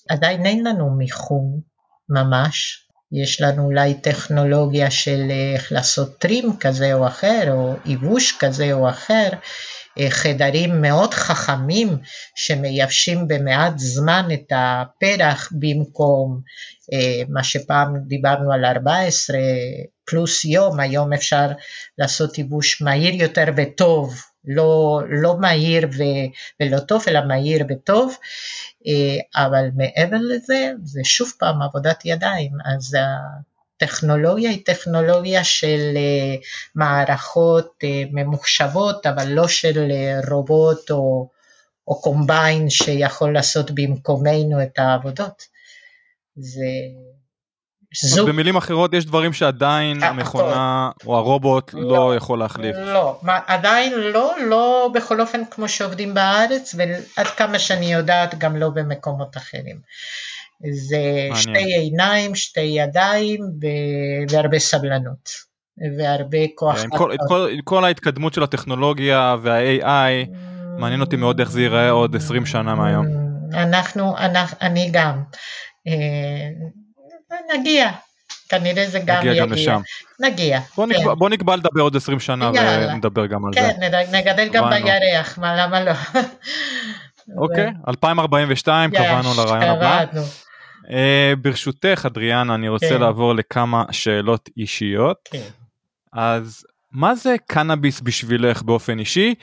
עדיין אין לנו מיכון ממש, יש לנו אולי טכנולוגיה של אה, איך לעשות טרים כזה או אחר, או ייבוש כזה או אחר, אה, חדרים מאוד חכמים שמייבשים במעט זמן את הפרח במקום אה, מה שפעם דיברנו על 14 פלוס יום, היום אפשר לעשות ייבוש מהיר יותר וטוב, לא, לא מהיר ו, ולא טוב, אלא מהיר וטוב, אה, אבל מעבר לזה, זה שוב פעם עבודת ידיים, אז הטכנולוגיה היא טכנולוגיה של אה, מערכות אה, ממוחשבות, אבל לא של רובוט או, או קומביין שיכול לעשות במקומנו את העבודות. זה
זוג... במילים אחרות יש דברים שעדיין המכונה או הרובוט לא, לא יכול להחליף.
לא, מה, עדיין לא, לא בכל אופן כמו שעובדים בארץ ועד כמה שאני יודעת גם לא במקומות אחרים. זה מעניין. שתי עיניים, שתי ידיים ו... והרבה סבלנות והרבה כוח.
עם כל, כל, כל ההתקדמות של הטכנולוגיה וה-AI מעניין אותי מאוד איך זה ייראה עוד 20 שנה מהיום.
אנחנו, אנחנו אני גם. נגיע, כנראה זה גם
נגיע
יגיע.
גם לשם.
נגיע.
בוא, כן. נקבע, בוא נקבע לדבר עוד 20 שנה יאללה. ונדבר גם על
כן,
זה.
כן, נגדל גם בירח, מה למה לא.
אוקיי, 2042 קבענו לרעיון הבא. Uh, ברשותך אדריאנה אני רוצה כן. לעבור לכמה שאלות אישיות. כן. אז מה זה קנאביס בשבילך באופן אישי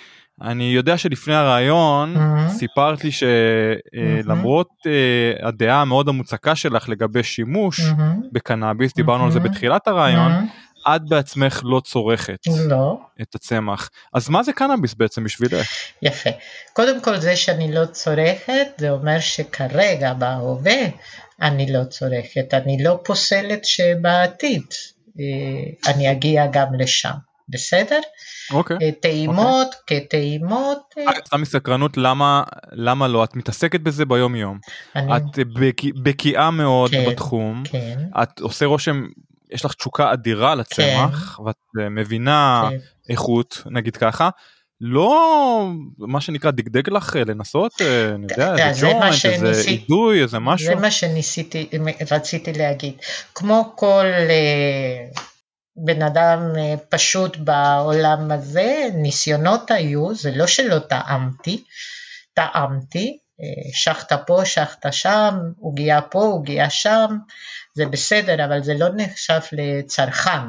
אני יודע שלפני הרעיון mm-hmm. סיפרת לי שלמרות mm-hmm. uh, הדעה המאוד המוצקה שלך לגבי שימוש mm-hmm. בקנאביס, דיברנו mm-hmm. על זה בתחילת הרעיון, mm-hmm. את בעצמך לא צורכת
לא.
את הצמח. אז מה זה קנאביס בעצם בשבילך?
יפה. קודם כל זה שאני לא צורכת, זה אומר שכרגע בהווה אני לא צורכת. אני לא פוסלת שבעתיד אה, אני אגיע גם לשם. בסדר?
אוקיי.
אה, טעימות אוקיי. כטעימות.
אה, סתם מסקרנות למה למה לא את מתעסקת בזה ביום יום. אני... את בקיאה מאוד כן, בתחום. כן. את עושה רושם יש לך תשוקה אדירה לצמח כן. ואת אה, מבינה כן. איכות נגיד ככה. לא מה שנקרא דגדג לך לנסות אני יודע איזה ג'וינט איזה אידוי איזה משהו.
זה מה שניסיתי רציתי להגיד כמו כל בן אדם אה, פשוט בעולם הזה, ניסיונות היו, זה לא שלא טעמתי, טעמתי, אה, שחת פה, שחת שם, עוגיה פה, עוגיה שם, זה בסדר, אבל זה לא נחשב לצרכן,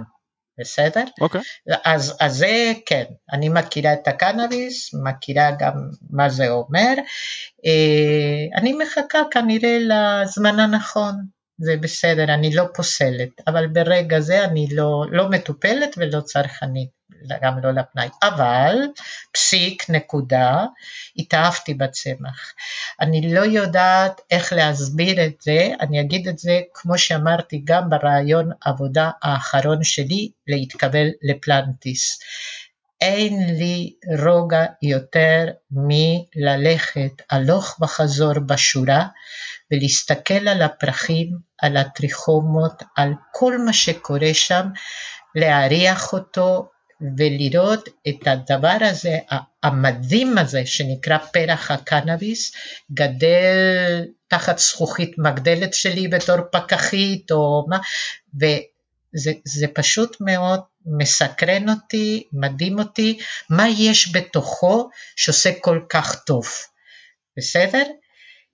בסדר?
אוקיי.
Okay. אז, אז זה כן, אני מכירה את הקנאביס, מכירה גם מה זה אומר, אה, אני מחכה כנראה לזמן הנכון. זה בסדר, אני לא פוסלת, אבל ברגע זה אני לא, לא מטופלת ולא צרכנית, גם לא לפנאי. אבל, פסיק, נקודה, התאהבתי בצמח. אני לא יודעת איך להסביר את זה, אני אגיד את זה כמו שאמרתי גם ברעיון עבודה האחרון שלי להתקבל לפלנטיס. אין לי רוגע יותר מללכת הלוך וחזור בשורה ולהסתכל על הפרחים, על הטריכומות, על כל מה שקורה שם, להריח אותו, ולראות את הדבר הזה, המדהים הזה שנקרא פרח הקנאביס, גדל תחת זכוכית מגדלת שלי בתור פקחית או מה, וזה פשוט מאוד מסקרן אותי, מדהים אותי, מה יש בתוכו שעושה כל כך טוב, בסדר?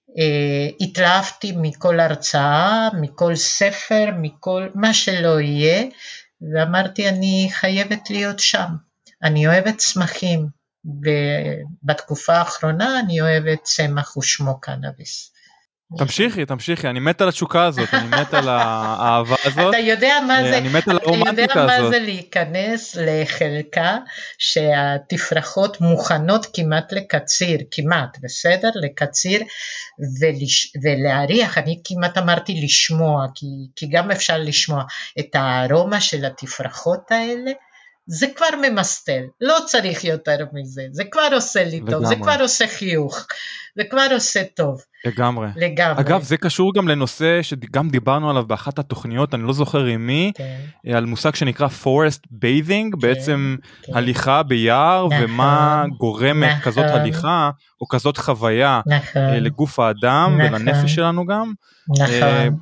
Uh, התלהבתי מכל הרצאה, מכל ספר, מכל מה שלא יהיה, ואמרתי אני חייבת להיות שם. אני אוהבת צמחים, ובתקופה האחרונה אני אוהבת צמח ושמו קנאביס.
תמשיכי, תמשיכי, אני מת על התשוקה הזאת, אני מת על האהבה הזאת.
אתה יודע מה
אה,
זה,
אני מת על הרומנטיקה
אתה יודע מה
הזאת.
זה להיכנס לחלקה שהתפרחות מוכנות כמעט לקציר, כמעט, בסדר? לקציר ולש, ולהריח, אני כמעט אמרתי לשמוע, כי, כי גם אפשר לשמוע את הארומה של התפרחות האלה. זה כבר ממסטל, לא צריך יותר מזה, זה כבר עושה לי טוב, זה
לגמרי.
כבר עושה חיוך, זה כבר עושה טוב,
לגמרי.
לגמרי.
אגב, זה קשור גם לנושא שגם דיברנו עליו באחת התוכניות, אני לא זוכר עם מי,
כן,
על מושג שנקרא forest bathing, בעצם
כן.
הליכה ביער,
נכון,
ומה גורמת
נכון.
כזאת הליכה, או כזאת חוויה
נכון,
אה, לגוף האדם
נכון.
ולנפש שלנו גם. אה,
נכון,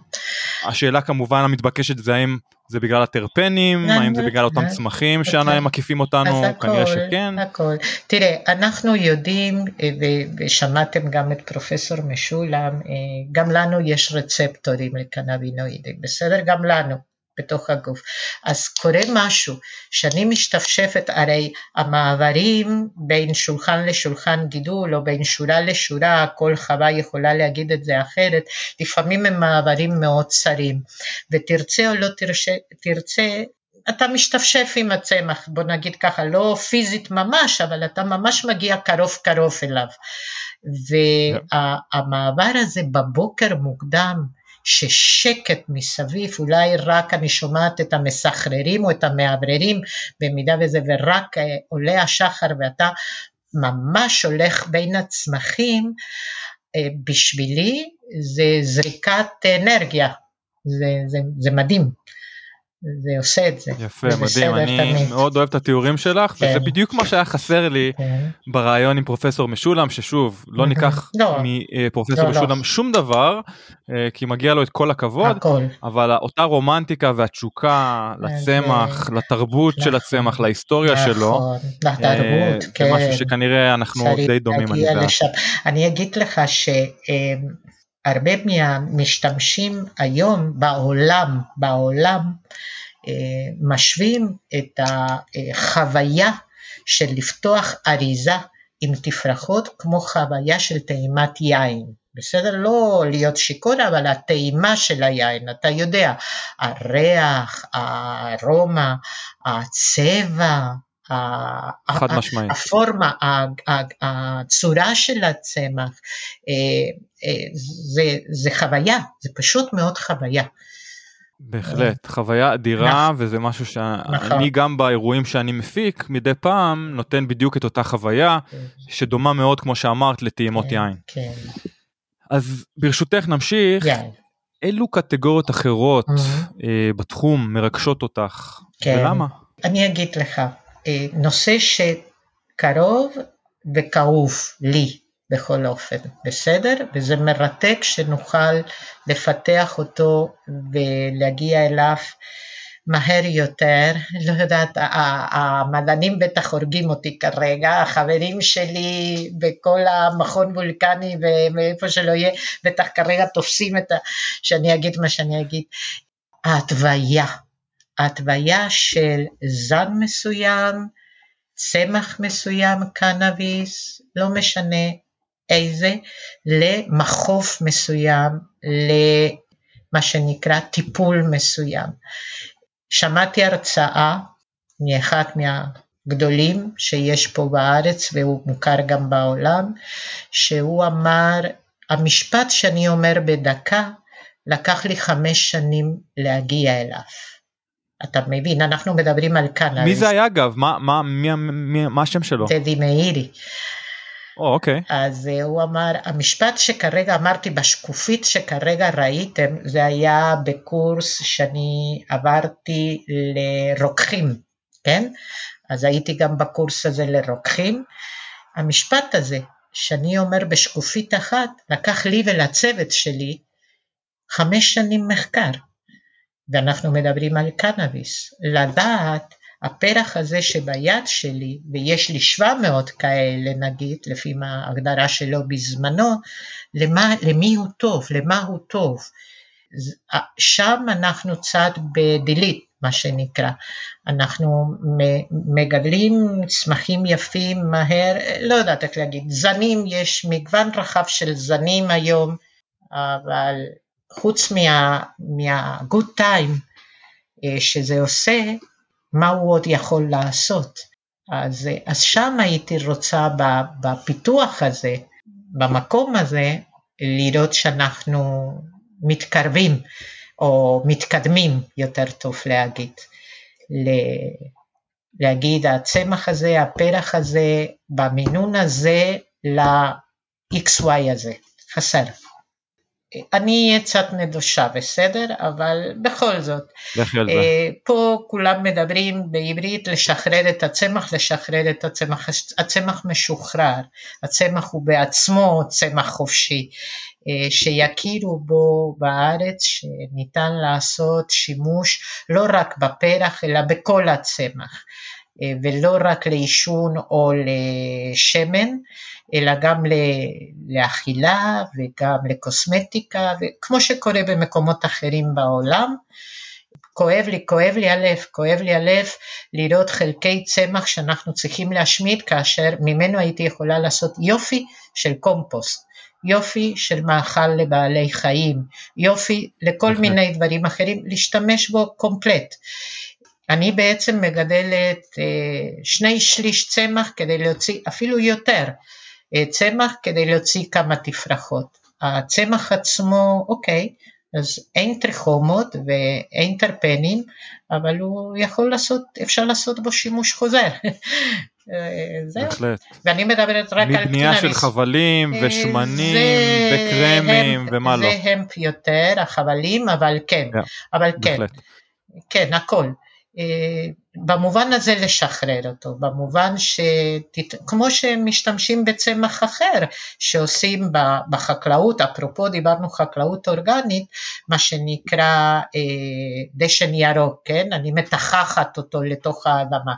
השאלה כמובן המתבקשת זה האם זה בגלל הטרפנים,
נכון,
האם זה בגלל אותם
נכון.
צמחים
נכון.
שהם מקיפים אותנו, כנראה שכן.
הכל. תראה, אנחנו יודעים, אה, ושמעתם גם את פרופסור משולם, אה, גם לנו יש רצפטורים לקנבינואידים, בסדר? גם לנו. בתוך הגוף. אז קורה משהו, שאני משתפשפת, הרי המעברים בין שולחן לשולחן גידול, או בין שורה לשורה, כל חווה יכולה להגיד את זה אחרת, לפעמים הם מעברים מאוד צרים, ותרצה או לא תרצה, תרצה אתה משתפשף עם הצמח, בוא נגיד ככה, לא פיזית ממש, אבל אתה ממש מגיע קרוב קרוב אליו. והמעבר הזה בבוקר מוקדם, ששקט מסביב, אולי רק אני שומעת את המסחררים או את המאווררים, במידה וזה, ורק אה, עולה השחר ואתה ממש הולך בין הצמחים, אה, בשבילי זה זריקת אנרגיה, זה, זה, זה מדהים. זה עושה את זה.
יפה,
זה
מדהים, אני
תמיד.
מאוד אוהב את התיאורים שלך, וזה
כן.
בדיוק מה שהיה חסר לי
כן.
בריאיון עם פרופסור משולם, ששוב, לא. ניקח
לא.
מפרופסור
לא, לא.
משולם שום דבר, אה, כי מגיע לו את כל הכבוד,
הכל.
אבל אותה רומנטיקה והתשוקה לצמח, לתרבות של
נכון.
הצמח, להיסטוריה שלו,
נכון,
אה,
לתרבות,
זה
כן.
משהו שכנראה אנחנו די דומים, אני.
אני אגיד לך שהרבה מהמשתמשים היום בעולם, בעולם, אה, משווים את החוויה של לפתוח אריזה עם תפרחות כמו חוויה של טעימת יין. בסדר? לא להיות שיכור, אבל הטעימה של היין, אתה יודע, הריח, הארומה, הצבע,
חד משמעית.
הפורמה, הצורה של הצמח, אה, זה, זה חוויה, זה פשוט מאוד חוויה.
בהחלט, חוויה אדירה, וזה משהו
נכון.
שאני גם באירועים שאני מפיק מדי פעם נותן בדיוק את אותה חוויה שדומה מאוד כמו שאמרת לטעימות יין.
כן,
אז ברשותך נמשיך,
יין.
אילו קטגוריות אחרות
Mhm.
אה, בתחום מרגשות אותך
כן.
ולמה?
אני אגיד לך, אה, נושא שקרוב וכאוב לי בכל אופן, בסדר? וזה מרתק שנוכל לפתח אותו ולהגיע אליו מהר יותר, לא יודעת, המדענים בטח הורגים אותי כרגע, החברים שלי בכל המכון וולקני ואיפה שלא יהיה, בטח כרגע תופסים את ה... שאני אגיד מה שאני אגיד. ההתוויה, ההתוויה של זן מסוים, צמח מסוים, קנאביס, לא משנה איזה, למחוף מסוים, למה שנקרא טיפול מסוים. שמעתי הרצאה מאחד מהגדולים שיש פה בארץ והוא מוכר גם בעולם, שהוא אמר, המשפט שאני אומר בדקה, לקח לי חמש שנים להגיע אליו. אתה מבין, אנחנו מדברים על קנאביס.
מי זה היה אגב? מה- מה- מי- מי- מה השם שלו?
טדי מאירי.
או, אוקיי.
אז אה, הוא אמר, המשפט שכרגע אמרתי בשקופית שכרגע ראיתם, זה היה בקורס שאני עברתי לרוקחים, כן? אז הייתי גם בקורס הזה לרוקחים. המשפט הזה, שאני אומר בשקופית אחת, לקח לי ולצוות שלי חמש שנים מחקר, ואנחנו מדברים על קנאביס. לדעת, הפרח הזה שביד שלי, ויש לי 700 כאלה נגיד, לפי ההגדרה שלו בזמנו, למה, למי הוא טוב, למה הוא טוב. שם אנחנו קצת בדילית, מה שנקרא. אנחנו מגדלים צמחים יפים מהר, לא יודעת איך להגיד, זנים, יש מגוון רחב של זנים היום, אבל חוץ מה, מה-good time אה, שזה עושה, מה הוא עוד יכול לעשות. אז, אז שם הייתי רוצה בפיתוח הזה, במקום הזה, לראות שאנחנו מתקרבים או מתקדמים, יותר טוב להגיד, להגיד הצמח הזה, הפרח הזה, במינון הזה ל-XY הזה, חסר. אני אהיה קצת נדושה, בסדר? אבל בכל זאת.
זה.
אה, פה כולם מדברים בעברית לשחרר את הצמח, לשחרר את הצמח. הצמח משוחרר, הצמח הוא בעצמו צמח חופשי. אה, שיכירו בו בארץ שניתן לעשות שימוש לא רק בפרח אלא בכל הצמח ולא רק לעישון או לשמן אלא גם לאכילה וגם לקוסמטיקה וכמו שקורה במקומות אחרים בעולם כואב לי, כואב לי הלב, כואב לי הלב לראות חלקי צמח שאנחנו צריכים להשמיד כאשר ממנו הייתי יכולה לעשות יופי של קומפוסט. יופי של מאכל לבעלי חיים, יופי לכל מיני דברים אחרים, להשתמש בו קומפלט. אני בעצם מגדלת אה, שני שליש צמח כדי להוציא, אפילו יותר, אה, צמח כדי להוציא כמה תפרחות. הצמח עצמו, אוקיי, אז אין טריכומות ואין טרפנים, אבל הוא יכול לעשות, אפשר לעשות בו שימוש חוזר. זהו. בהחלט. ואני מדברת רק על קנאביס.
מבנייה של חבלים אה, ושמנים וקרמים ומה לא.
זה המפ יותר, החבלים, אבל כן, אבל כן, כן, הכל. במובן הזה לשחרר אותו, במובן שכמו שמשתמשים בצמח אחר שעושים בחקלאות, אפרופו דיברנו חקלאות אורגנית, מה שנקרא אה, דשן ירוק, כן? אני מתחחת אותו לתוך האדמה.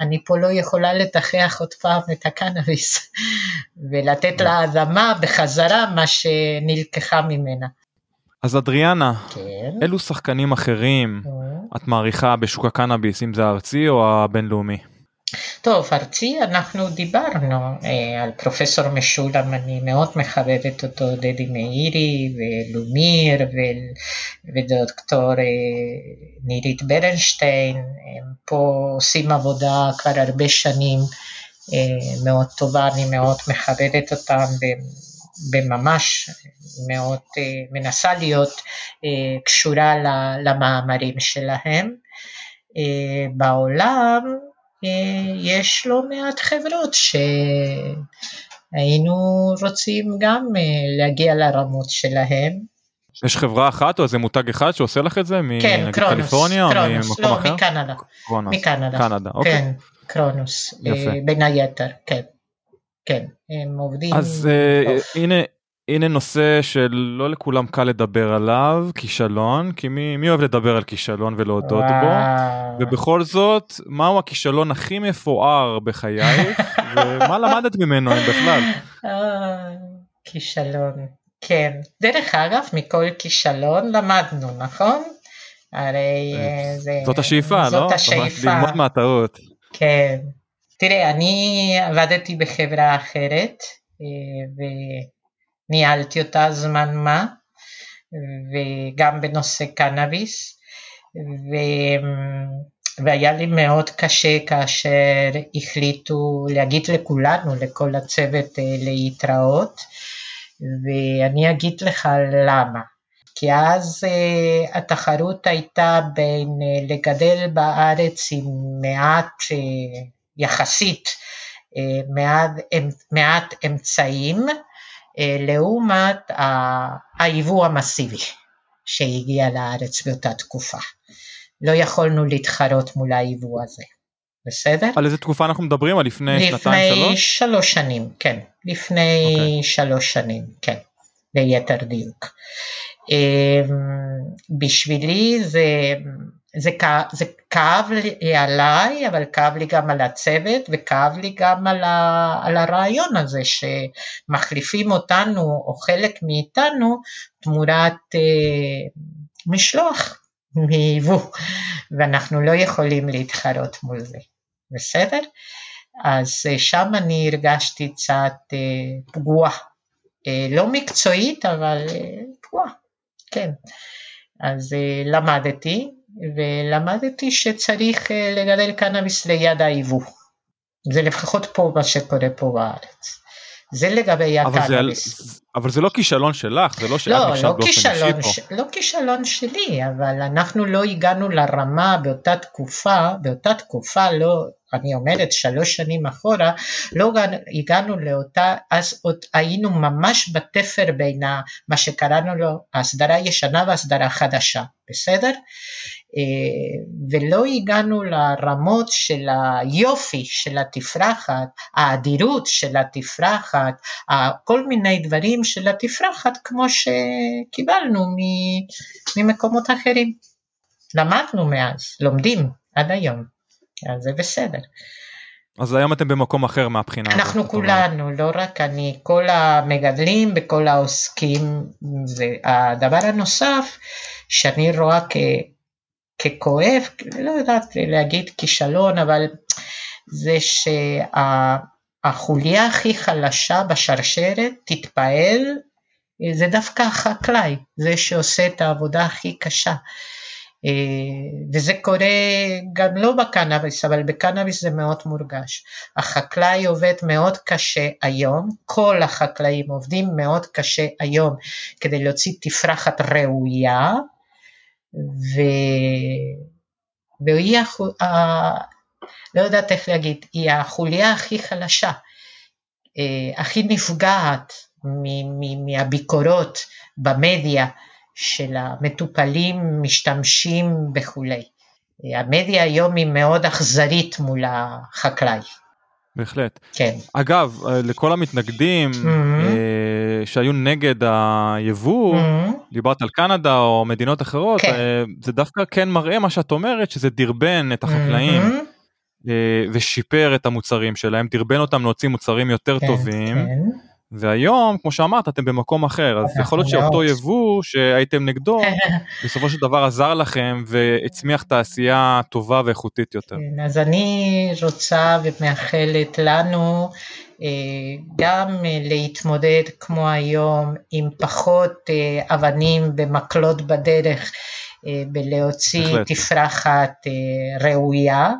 אני פה לא יכולה לתחח עוד פעם את הקנאביס ולתת לאדמה בחזרה מה שנלקחה ממנה.
אז אדריאנה, כן. אילו שחקנים אחרים כן. את מעריכה בשוק הקנאביס, אם זה הארצי או הבינלאומי?
טוב, ארצי אנחנו דיברנו אה, על פרופסור משולם, אני מאוד מכבדת אותו, דדי מאירי ולומיר ו, ודוקטור אה, נירית ברנשטיין, הם פה עושים עבודה כבר הרבה שנים אה, מאוד טובה, אני מאוד מכבדת אותם בממש מאוד אה, מנסה להיות אה, קשורה למאמרים שלהם. אה, בעולם יש לא מעט חברות שהיינו רוצים גם להגיע לרמות שלהם.
יש חברה אחת או איזה מותג אחד שעושה לך את זה?
כן, קרונוס.
קליפורניה
קרונוס, ממקום לא, אחר? מקנדה. קרונוס. מקנדה.
קנדה, אוקיי.
כן, קרונוס. יפה. בין היתר, כן. כן, הם עובדים.
אז uh, הנה, הנה נושא שלא לכולם קל לדבר עליו, כישלון, כי מי, מי אוהב לדבר על כישלון ולהודות בו, ובכל זאת, מהו הכישלון הכי מפואר בחייך, ומה למדת ממנו אם בכלל?
כישלון, כן. דרך אגב, מכל כישלון למדנו, נכון? הרי אה, זה...
זאת השאיפה, זאת לא? זאת השאיפה. ללמוד מהטעות.
כן. תראה, אני עבדתי בחברה אחרת, אה, ו... ניהלתי אותה זמן מה, וגם בנושא קנאביס, ו... והיה לי מאוד קשה כאשר החליטו להגיד לכולנו, לכל הצוות אה, להתראות, ואני אגיד לך למה. כי אז uh, התחרות הייתה בין uh, לגדל בארץ עם מעט, uh, יחסית, uh, מעט, מעט אמצעים, אה, לעומת היבוא המסיבי שהגיע לארץ באותה תקופה. לא יכולנו להתחרות מול היבוא הזה. בסדר?
על איזה תקופה אנחנו מדברים? על לפני שנתיים
לפני
שלוש?
שלוש שנים, כן. לפני
אוקיי.
שלוש שנים, כן. ליתר דיוק. אמ, בשבילי זה, זה, כא- זה כאב לי עליי, אבל כאב לי גם על הצוות, וכאב לי גם על, ה, על הרעיון הזה שמחליפים אותנו, או חלק מאיתנו, תמורת אה, משלוח מיבוא, ואנחנו לא יכולים להתחרות מול זה, בסדר? אז אה, שם אני הרגשתי קצת אה, פגועה, אה, לא מקצועית, אבל אה, פגועה, כן. אז אה, למדתי, ולמדתי שצריך אה, לגדל קנאביס ליד היבוא. זה לפחות פה מה שקורה פה בארץ. זה לגבי
אבל
הקנאביס.
אבל זה לא כישלון שלך, זה לא שאת
לא,
נכשלת
לא
באופן אישי פה.
ש... לא כישלון שלי, אבל אנחנו לא הגענו לרמה באותה תקופה, באותה תקופה לא, אני אומרת שלוש שנים אחורה, לא הגענו- לאותה, אז עוד היינו ממש בתפר בין מה שקראנו לו הסדרה ישנה והסדרה חדשה, בסדר? אה, ולא הגענו לרמות של היופי של התפרחת, האדירות של התפרחת, כל מיני דברים של התפרחת כמו שקיבלנו ממקומות אחרים. למדנו מאז, לומדים עד היום, אז זה בסדר.
אז היום אתם במקום אחר מהבחינה הזאת.
אנחנו. כולנו, לא רק אני, כל המגדלים וכל העוסקים, והדבר הנוסף שאני רואה כ, ככואב, לא יודעת להגיד כישלון, אבל זה שהחוליה הכי חלשה בשרשרת תתפעל, זה דווקא החקלאי, זה שעושה את העבודה הכי קשה. אה, וזה קורה גם לא בקנאביס, אבל בקנאביס זה מאוד מורגש. החקלאי עובד מאוד קשה היום, כל החקלאים עובדים מאוד קשה היום כדי להוציא תפרחת ראויה. והיא, החו... ה... לא יודעת איך להגיד, היא החוליה הכי חלשה, אה, הכי נפגעת מ- מ- מהביקורות במדיה של המטופלים, משתמשים וכולי. אה, המדיה היום היא מאוד אכזרית מול החקלאי,
בהחלט.
כן.
אגב, אה, לכל המתנגדים
Mhm.
שהיו נגד היבוא,
Mhm.
דיברת על קנדה או מדינות אחרות,
כן.
אה, זה דווקא כן מראה מה שאת אומרת, שזה דרבן את החקלאים
Mhm.
אה, ושיפר את המוצרים שלהם, דרבן אותם להוציא מוצרים יותר
כן,
טובים,
כן.
והיום, כמו שאמרת, אתם במקום אחר, אז יכול להיות שאותו. יבוא שהייתם נגדו, בסופו של דבר עזר לכם והצמיח תעשייה טובה ואיכותית יותר.
כן, אז אני רוצה ומאחלת לנו גם אה, להתמודד כמו היום עם פחות אה, אבנים במקלות בדרך אה, בלהוציא
בהחלט.
תפרחת אה, ראויה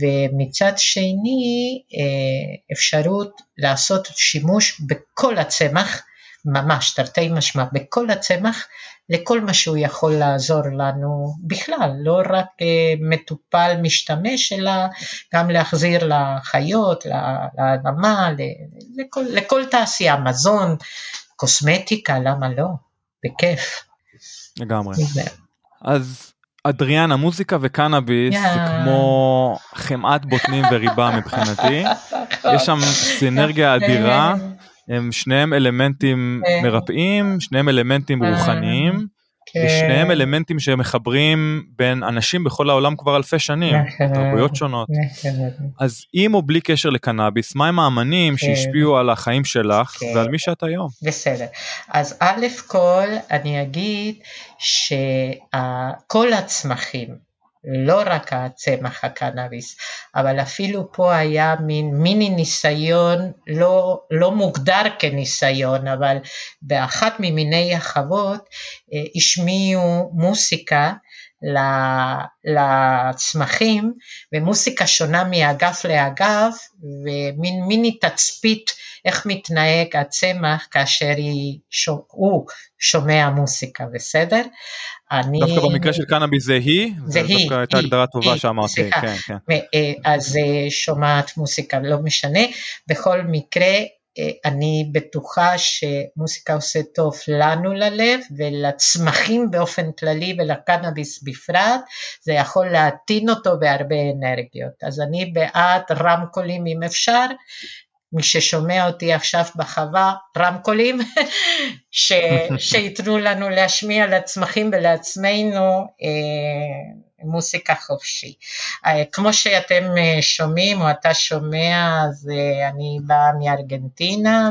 ומצד שני אה, אפשרות לעשות שימוש בכל הצמח ממש תרתי משמע בכל הצמח לכל מה שהוא יכול לעזור לנו בכלל, לא רק אה, מטופל משתמש, אלא גם להחזיר לחיות, לאדמה, לכל, לכל תעשייה, מזון, קוסמטיקה, למה לא? בכיף.
לגמרי. אז אדריאנה, מוזיקה וקנאביס זה
יאה.
כמו חמאת בוטנים וריבה מבחינתי. יש שם סינרגיה אדירה, הם שניהם אלמנטים
כן.
מרפאים, שניהם אלמנטים
אה,
רוחניים,
כן.
ושניהם אלמנטים שמחברים בין אנשים בכל העולם כבר אלפי שנים. תרבויות שונות. אז עם או בלי קשר לקנאביס, מהם האמנים
כן.
שהשפיעו על החיים שלך
כן.
ועל מי שאת היום?
בסדר. אז א' כל אני אגיד שכל הצמחים, לא רק הצמח הקנאביס, אבל אפילו פה היה מין מיני ניסיון, לא, לא מוגדר כניסיון, אבל באחת ממיני החוות אה, השמיעו מוסיקה לצמחים, ומוסיקה שונה מאגף לאגף, ומין מיני תצפית איך מתנהג הצמח כאשר היא, הוא שומע מוסיקה, בסדר? אני...
דווקא במקרה של קנאביס זה היא?
זה היא,
דווקא הייתה הגדרה טובה שאמרתי. כן, כן.
אה, אז אה, שומעת מוסיקה, לא משנה. בכל מקרה, אני בטוחה שמוסיקה עושה טוב לנו ללב ולצמחים באופן כללי ולקנאביס בפרט, זה יכול להטעין אותו בהרבה אנרגיות. אז אני בעד רמקולים אם אפשר, מי ששומע אותי עכשיו בחווה, רמקולים, ש, שיתנו לנו להשמיע לצמחים ולעצמנו אה, מוסיקה חופשי. אה, כמו שאתם אה, שומעים או אתה שומע, אז אה, אני באה מארגנטינה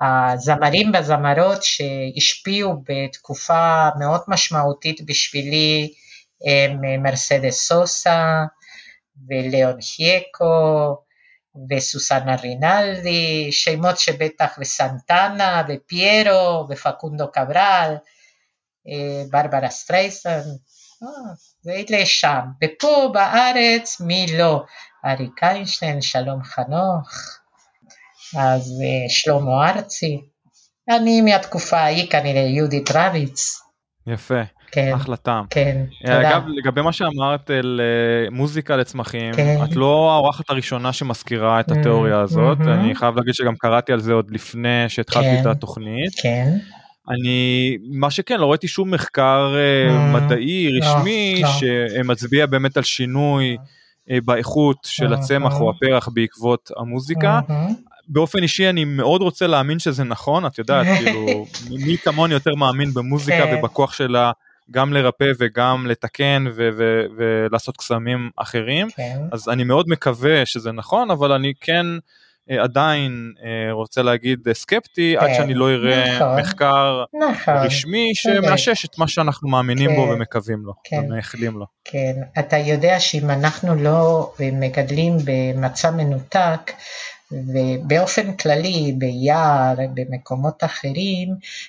והזמרים והזמרות שהשפיעו בתקופה מאוד משמעותית בשבילי הם מרסדס סוסה ולאון הייקו וסוסנה רינלדי, שמות שבטח וסנטנה ופיירו ופקונדו קברל, ברברה סטרייסן, ואלה שם, ופה בארץ מי לא, אריק איינשטיין, שלום חנוך, אז שלמה ארצי, אני מהתקופה ההיא כנראה יהודית רביץ.
יפה, כן, אחלה טעם.
כן, תודה.
אגב, לגבי מה שאמרת על מוזיקה לצמחים, כן. את לא האורחת הראשונה שמזכירה את התיאוריה הזאת, mm-hmm. אני חייב להגיד שגם קראתי על זה עוד לפני שהתחלתי כן, את התוכנית.
כן.
אני מה שכן לא ראיתי שום מחקר mm, מדעי לא, רשמי שמצביע באמת על שינוי באיכות של הצמח או הפרח בעקבות המוזיקה. באופן אישי אני מאוד רוצה להאמין שזה נכון את יודעת כאילו מי כמוני יותר מאמין במוזיקה. ובכוח שלה גם לרפא וגם לתקן ו- ו- ולעשות קסמים אחרים כן. אז אני מאוד מקווה שזה נכון אבל אני כן. אה, עדיין אה, רוצה להגיד אה, סקפטי עד כן, שאני לא אראה נכון, מחקר נכון, רשמי שמאשש את מה שאנחנו מאמינים כן, בו ומקווים לו כן, ומאחלים לו.
כן, אתה יודע שאם אנחנו לא מגדלים במצע מנותק ובאופן כללי ביער, במקומות אחרים,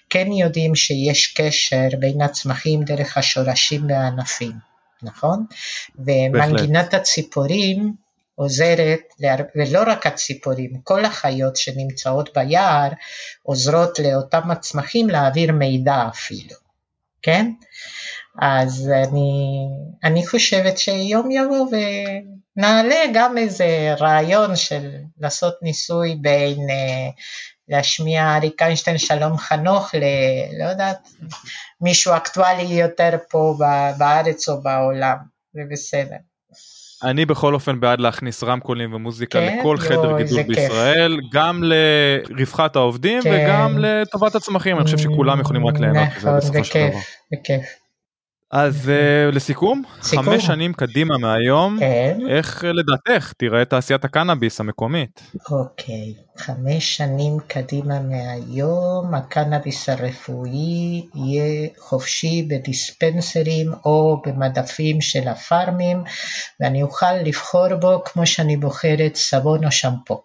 כן יודעים שיש קשר בין הצמחים דרך השורשים והענפים, נכון? ומנגינת הציפורים עוזרת, ולא רק הציפורים, כל החיות שנמצאות ביער עוזרות לאותם הצמחים להעביר מידע אפילו, כן? אז אני, אני חושבת שיום יבוא ונעלה גם איזה רעיון של לעשות ניסוי בין uh, להשמיע אריק איינשטיין שלום חנוך ל... לא יודעת, מישהו אקטואלי יותר פה בארץ או בעולם, זה בסדר.
אני בכל אופן בעד להכניס רמקולים ומוזיקה כן? לכל חדר גידול בישראל, כיף. גם לרווחת העובדים כן. וגם לטובת הצמחים, אני חושב שכולם יכולים רק ליהנות מזה
נכון, בסופו של דבר. בכיף.
אז uh, לסיכום, סיכום. חמש שנים קדימה מהיום, כן. איך לדעתך תראה תעשיית הקנאביס המקומית?
אוקיי, חמש שנים קדימה מהיום, הקנאביס הרפואי יהיה חופשי בדיספנסרים או במדפים של הפארמים, ואני אוכל לבחור בו כמו שאני בוחרת סבון או שמפו.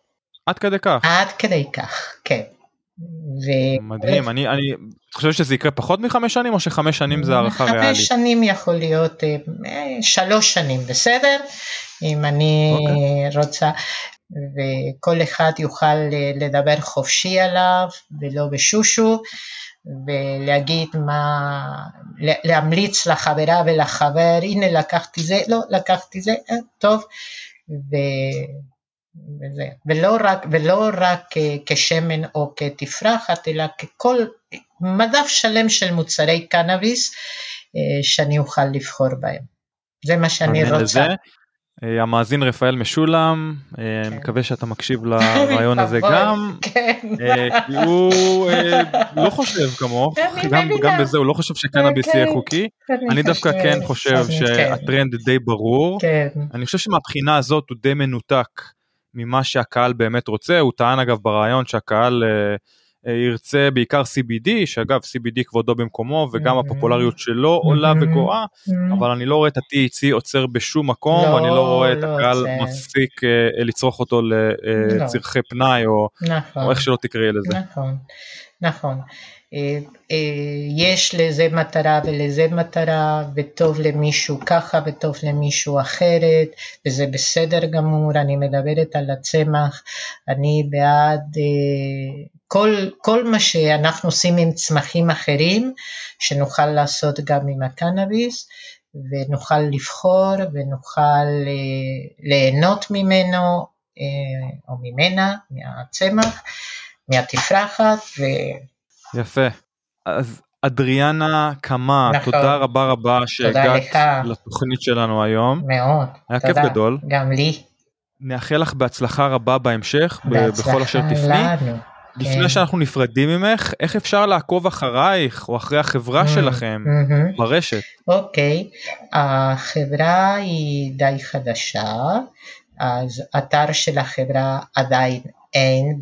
עד כדי כך?
עד כדי כך, כן.
ו... מדהים, אני, אני חושב שזה יקרה פחות מחמש שנים או שחמש שנים זה הערכה ריאלית?
חמש שנים יכול להיות אה, שלוש שנים, בסדר? אם אני okay. אוקיי. רוצה, וכל אחד יוכל אה, לדבר חופשי עליו ולא בשושו. ולהגיד מה, להמליץ לחברה ולחבר, הנה לקחתי זה, לא לקחתי זה, אה, טוב, ו, וזה, ולא רק, ולא רק כשמן או כתפרחת, אלא ככל מדף שלם של מוצרי קנאביס אה, שאני אוכל לבחור בהם. זה מה שאני רוצה. לזה.
אה, המאזין רפאל משולם, אה, כן. מקווה שאתה מקשיב לרעיון הזה גם,
כן.
כי הוא לא חושב כמוך, גם בזה הוא לא חושב שקנאביס יהיה כן. חוקי, אני דווקא כן חושב שהטרנד די ברור, אני חושב שמבחינה הזאת הוא די מנותק ממה שהקהל באמת רוצה, הוא טען אגב ברעיון שהקהל אה, ירצה בעיקר CBD, שאגב CBD כבודו במקומו וגם mm-hmm. הפופולריות שלו עולה mm-hmm. וגואה, mm-hmm. אבל אני לא רואה את ה-THC עוצר בשום מקום, לא, אני לא רואה את לא הקהל זה... מפסיק uh, לצרוך אותו לצרכי לא. פנאי או, נכון, או איך שלא תקראי לזה.
נכון, נכון. אה, יש לזה מטרה ולזה מטרה, וטוב למישהו ככה וטוב למישהו אחרת, וזה בסדר גמור, אני מדברת על הצמח, אני בעד כל, כל מה שאנחנו עושים עם צמחים אחרים, שנוכל לעשות גם עם הקנאביס, ונוכל לבחור ונוכל ליהנות ממנו או ממנה, מהצמח, מהתפרחת, ו...
יפה. אז אדריאנה קמה,
נכון.
תודה רבה רבה שהגעת. לתוכנית שלנו היום.
מאוד,
היה כיף
תודה.
גדול.
גם לי.
נאחל לך בהצלחה רבה בהמשך, ב- בכל אשר
בהצלחה
תפני.
לנו.
לפני
כן.
שאנחנו נפרדים ממך, איך אפשר לעקוב אחרייך או אחרי החברה
Mm,
שלכם
מהמם.
ברשת?
אוקיי, החברה היא די חדשה, אז אתר של החברה עדיין אין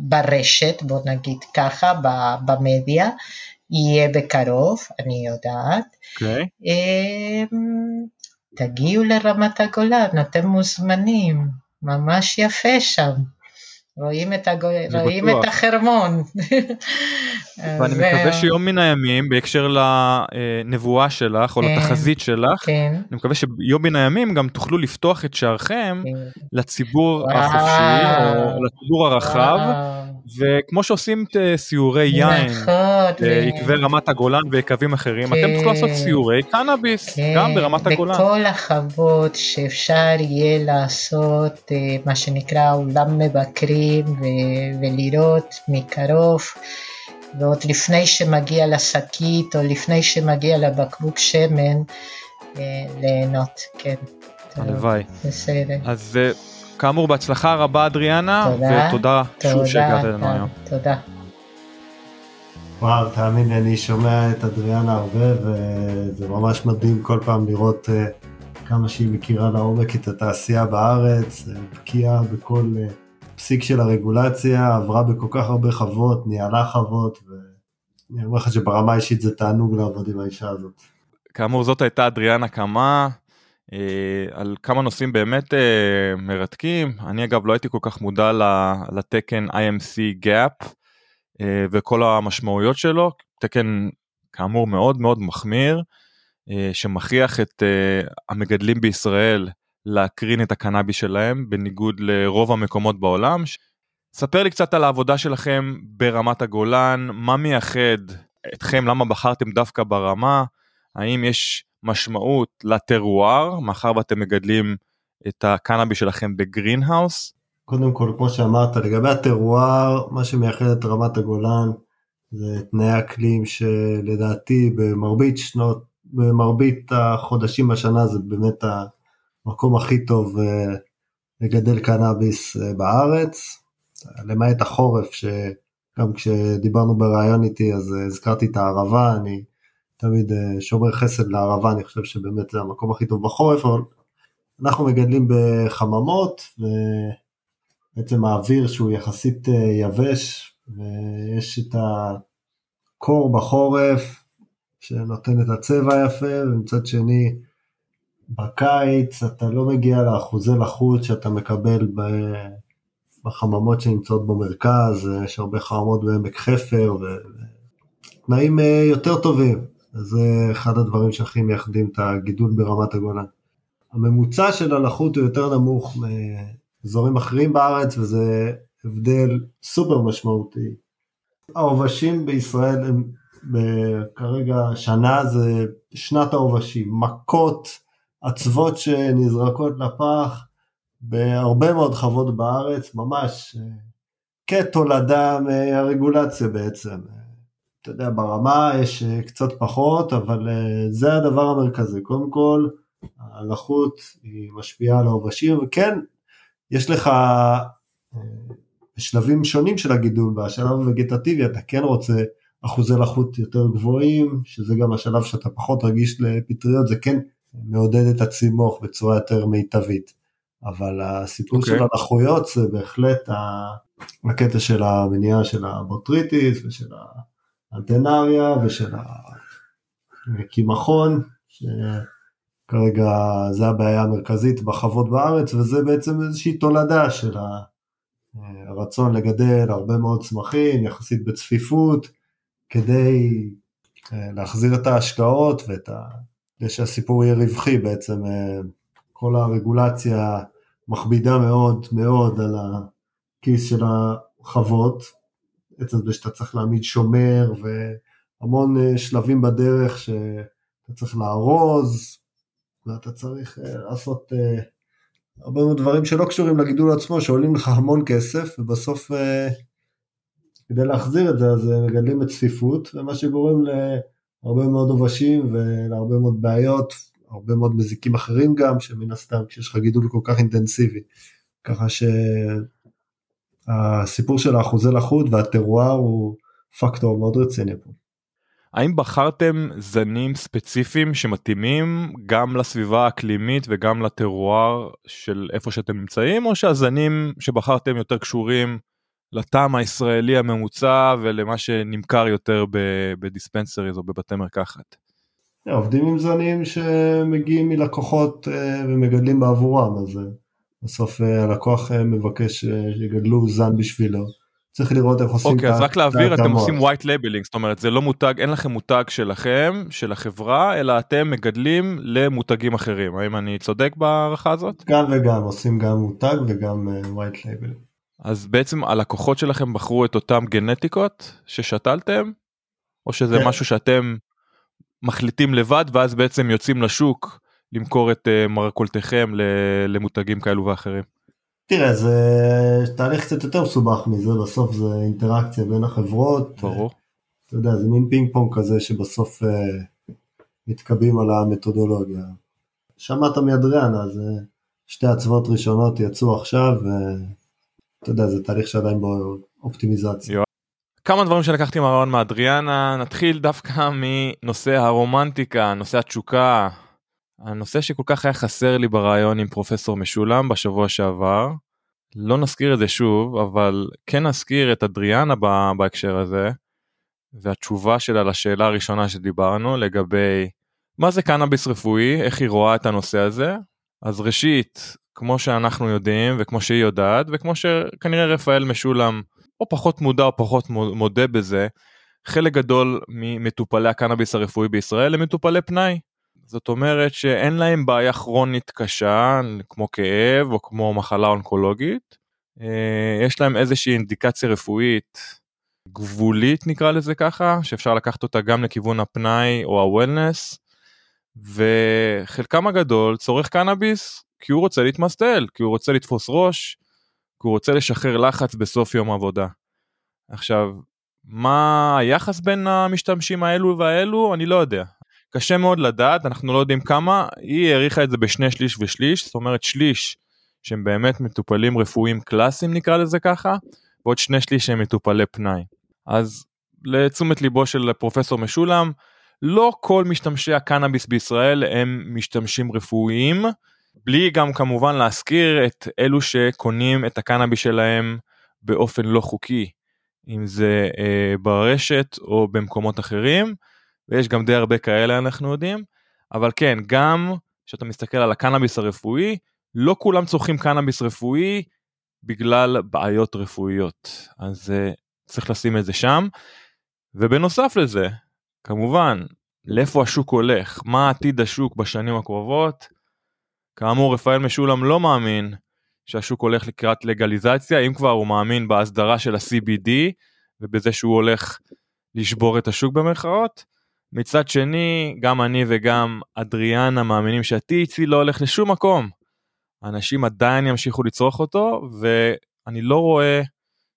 ברשת, בוא נגיד ככה, במדיה, יהיה בקרוב, אני יודעת.
אוקיי.
אמ, תגיעו לרמת הגולן, אתם מוזמנים, ממש יפה שם. רואים את, הגו... רואים
בטוח.
את החרמון.
ואני
אז,
מקווה
אה,
שיום מן הימים בהקשר לנבואה שלך או
כן.
לתחזית שלך,
כן,
אני מקווה שיום מן הימים גם תוכלו לפתוח את שערכם
כן.
לציבור
וואו.
החופשי או לציבור הרחב,
וואו,
וכמו שעושים את אה, סיורי יין.
נכון,
ביקבי רמת הגולן ויקבים אחרים,
כן.
אתם תוכלו לעשות סיורי קנאביס,
כן,
גם ברמת הגולן.
בכל החוות שאפשר יהיה לעשות אה, מה שנקרא אולם מבקרים ו- ולראות מקרוב ועוד לפני שמגיע לשקית או לפני שמגיע לבקבוק שמן אה, ליהנות, כן.
הלוואי.
בסדר.
אז אה, כאמור בהצלחה רבה אדריאנה,
תודה,
ותודה שוב
תודה,
שהגעת אלינו
תודה,
היום.
תודה.
וואו, תאמין לי, אני שומע את אדריאנה הרבה, וזה ממש מדהים כל פעם לראות אה, כמה שהיא מכירה לעומק את התעשייה בארץ, אה, בקיאה בכל אה, פסיק של הרגולציה, עברה בכל כך הרבה חוות, ניהלה חוות, ואני אומר לך שברמה האישית זה תענוג לעבוד עם האישה הזאת.
כאמור זאת הייתה אדריאנה קמה. אה, על כמה נושאים באמת אה, מרתקים, אני אגב לא הייתי כל כך מודע לתקן IMC gap אה, וכל המשמעויות שלו, תקן כאמור מאוד מאוד מחמיר, שמכריח את המגדלים בישראל להקרין את הקנאביס שלהם בניגוד לרוב המקומות בעולם. ספר לי קצת על העבודה שלכם ברמת הגולן, מה מייחד אתכם, למה בחרתם דווקא ברמה, האם יש משמעות לטרואר, מאחר ואתם מגדלים את הקנאביס שלכם בגרינהאוס?
קודם כל, כמו שאמרת, לגבי הטרואר, מה שמייחד את רמת הגולן זה תנאי אקלים שלדעתי במרבית שנות, במרבית החודשים בשנה זה באמת המקום הכי טוב אה, לגדל קנאביס אה, בארץ, למעט החורף, שגם כשדיברנו בריאיון איתי אז אה, הזכרתי את הערבה, אני תמיד אה, שומר חסד לערבה, אני חושב שבאמת זה המקום הכי טוב בחורף, אבל אנחנו מגדלים בחממות, ובעצם האוויר שהוא יחסית אה, יבש, ויש את הקור בחורף, שנותן את הצבע היפה, ומצד שני, בקיץ אתה לא מגיע לאחוזי לחות שאתה מקבל ב- בחממות שנמצאות במרכז, יש הרבה חממות בעמק חפר, ותנאים אה, יותר טובים. זה אחד הדברים שהכי מייחדים את הגידול ברמת הגולן. הממוצע של הלחות הוא יותר נמוך מאזורים אחרים בארץ, וזה הבדל סופר משמעותי. העובשים בישראל הם כרגע שנה זה שנת העובשים, מכות עצבות שנזרקות לפח בהרבה מאוד חוות בארץ, ממש כתולדה מהרגולציה בעצם. אתה יודע, ברמה יש אה, קצת פחות, אבל אה, זה הדבר המרכזי. קודם כל, הלחות היא משפיעה על העובשים, וכן, יש לך אה, בשלבים שונים של הגידול, בשלב הווגטטיבי אתה כן רוצה אחוזי לחות יותר גבוהים, שזה גם השלב שאתה פחות רגיש לפטריות, זה כן מעודד את הצימוח בצורה יותר מיטבית. אבל הסיפור okay. של
אוקיי.
הלחויות זה בהחלט ה- הקטע של המניעה של הבוטריטיס ושל האלטרנריה ושל הקמחון, שכרגע זה הבעיה המרכזית בחוות בארץ, וזה בעצם איזושהי תולדה של הרצון לגדל הרבה מאוד צמחים, יחסית בצפיפות, כדי אה, להחזיר את ההשקעות ואת ה... כדי שהסיפור יהיה רווחי בעצם, אה, כל הרגולציה מכבידה מאוד מאוד על הכיס של החוות, עצם זה שאתה צריך להעמיד שומר והמון אה, שלבים בדרך שאתה צריך לארוז ואתה צריך אה, לעשות הרבה מאוד דברים שלא קשורים לגידול עצמו, שעולים לך המון כסף, ובסוף אה, כדי להחזיר את זה, אז אה, מגדלים בצפיפות, ומה שגורם להרבה מאוד עובשים ולהרבה מאוד בעיות, הרבה מאוד מזיקים אחרים גם, שמן הסתם כשיש לך גידול כל כך אינטנסיבי. ככה שהסיפור של האחוזי לחות והטרואר הוא פקטור מאוד רציני פה.
האם בחרתם זנים ספציפיים שמתאימים גם לסביבה האקלימית וגם לטרואר של איפה שאתם נמצאים או שהזנים שבחרתם יותר קשורים לטעם הישראלי הממוצע ולמה שנמכר יותר בדיספנסריז או בבתי מרקחת?
עובדים עם זנים שמגיעים מלקוחות אה, ומגדלים בעבורם אז אה, בסוף אה, הלקוח מבקש שיגדלו זן בשבילו. צריך לראות איך עושים
אוקיי, okay, אז רק להבהיר, אתם עושים white labeling, זאת אומרת, זה לא מותג, אין לכם מותג שלכם, של החברה, אלא אתם מגדלים למותגים אחרים. האם אני צודק בהערכה הזאת?
גם וגם, עושים גם מותג וגם white labeling.
אז בעצם הלקוחות שלכם בחרו את אותם גנטיקות ששתלתם, או שזה כן. משהו שאתם מחליטים לבד, ואז בעצם יוצאים לשוק למכור את uh, מרקולתכם למותגים כאלו ואחרים?
תראה, זה תהליך קצת יותר מסובך מזה, בסוף זה אינטראקציה בין החברות.
ברור.
אתה יודע, זה מין פינג פונג כזה שבסוף uh, מתקבעים על המתודולוגיה. שמעת מאדריאנה, אז uh, שתי הצבעות ראשונות יצאו עכשיו, ואתה יודע, זה תהליך שעדיין באופטימיזציה. יו.
כמה דברים שלקחתי מהרעיון מאדריאנה, נתחיל דווקא מנושא הרומנטיקה, נושא התשוקה, הנושא שכל כך היה חסר לי ברעיון עם פרופסור משולם בשבוע שעבר, לא נזכיר את זה שוב, אבל כן נזכיר את אדריאנה בהקשר הזה, והתשובה שלה לשאלה הראשונה שדיברנו לגבי מה זה קנאביס רפואי, איך היא רואה את הנושא הזה. אז ראשית, כמו שאנחנו יודעים וכמו שהיא יודעת, וכמו שכנראה רפאל משולם או פחות מודע או פחות מודה בזה, חלק גדול ממטופלי הקנאביס הרפואי בישראל הם מטופלי פנאי. זאת אומרת שאין להם בעיה כרונית קשה כמו כאב או כמו מחלה אונקולוגית. אה, יש להם איזושהי אינדיקציה רפואית גבולית נקרא לזה ככה שאפשר לקחת אותה גם לכיוון הפנאי או הוולנס וחלקם הגדול צורך קנאביס כי הוא רוצה להתמסטל כי הוא רוצה לתפוס ראש כי הוא רוצה לשחרר לחץ בסוף יום עבודה. עכשיו מה היחס בין המשתמשים האלו והאלו אני לא יודע קשה מאוד לדעת, אנחנו לא יודעים כמה, היא העריכה את זה בשני שליש ושליש, זאת אומרת שליש שהם באמת מטופלים רפואיים קלאסיים נקרא לזה ככה, ועוד שני שליש שהם מטופלי פנאי. אז לתשומת ליבו של פרופסור משולם, לא כל משתמשי הקנאביס בישראל הם משתמשים רפואיים, בלי גם כמובן להזכיר את אלו שקונים את הקנאביס שלהם באופן לא חוקי, אם זה אה, ברשת או במקומות אחרים. ויש גם די הרבה כאלה אנחנו יודעים, אבל כן, גם כשאתה מסתכל על הקנאביס הרפואי, לא כולם צורכים קנאביס רפואי בגלל בעיות רפואיות, אז uh, צריך לשים את זה שם. ובנוסף לזה, כמובן, לאיפה השוק הולך, מה עתיד השוק בשנים הקרובות. כאמור, רפאל משולם לא מאמין שהשוק הולך לקראת לגליזציה, אם כבר הוא מאמין בהסדרה של ה-CBD ובזה שהוא הולך לשבור את השוק במרכאות. מצד שני, גם אני וגם אדריאנה מאמינים שה-THC לא הולך לשום מקום. אנשים עדיין ימשיכו לצרוך אותו, ואני לא רואה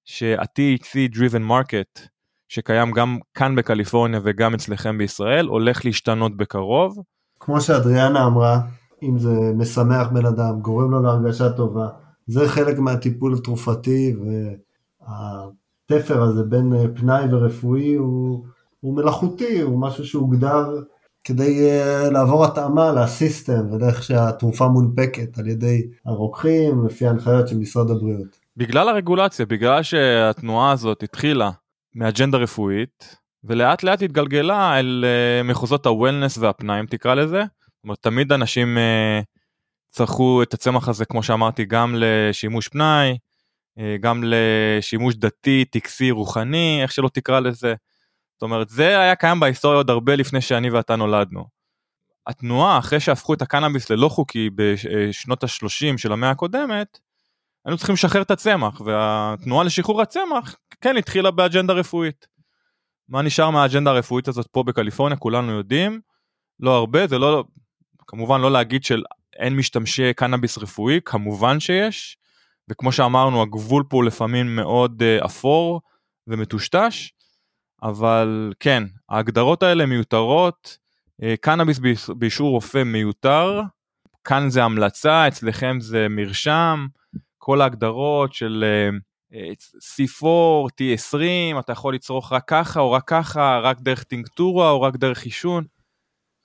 שה-THC driven market, שקיים גם כאן בקליפורניה וגם אצלכם בישראל, הולך להשתנות בקרוב.
כמו שאדריאנה אמרה, אם זה משמח בן אדם, גורם לו להרגשה טובה, זה חלק מהטיפול התרופתי, והתפר הזה בין פנאי ורפואי הוא... הוא מלאכותי, הוא משהו שהוגדר כדי uh, לעבור התאמה לסיסטם ולאיך שהתרופה מונפקת על ידי הרוקחים לפי ההנחיות של משרד הבריאות.
בגלל הרגולציה, בגלל שהתנועה הזאת התחילה מאג'נדה רפואית ולאט לאט התגלגלה אל uh, מחוזות הוולנס והפנאי תקרא לזה. זאת אומרת, תמיד אנשים uh, צרכו את הצמח הזה כמו שאמרתי גם לשימוש פנאי, גם לשימוש דתי, טקסי, רוחני, איך שלא תקרא לזה. אומרת, זה היה קיים בהיסטוריה עוד הרבה לפני שאני ואתה נולדנו. התנועה, אחרי שהפכו את הקנאביס ללא חוקי בשנות ה-30 של המאה הקודמת, היינו צריכים לשחרר את הצמח, והתנועה לשחרור הצמח, כן, התחילה באג'נדה רפואית. מה נשאר מהאג'נדה הרפואית הזאת פה בקליפורניה, כולנו יודעים, לא הרבה, זה לא, כמובן לא להגיד של אין משתמשי קנאביס רפואי, כמובן שיש, וכמו שאמרנו, הגבול פה לפעמים מאוד uh, אפור ומטושטש, אבל כן, ההגדרות האלה מיותרות, קנאביס באישור רופא מיותר, כאן זה המלצה, אצלכם זה מרשם, כל ההגדרות של uh, C4, T20, אתה יכול לצרוך רק ככה או רק ככה, רק דרך טינקטורה או רק דרך עישון.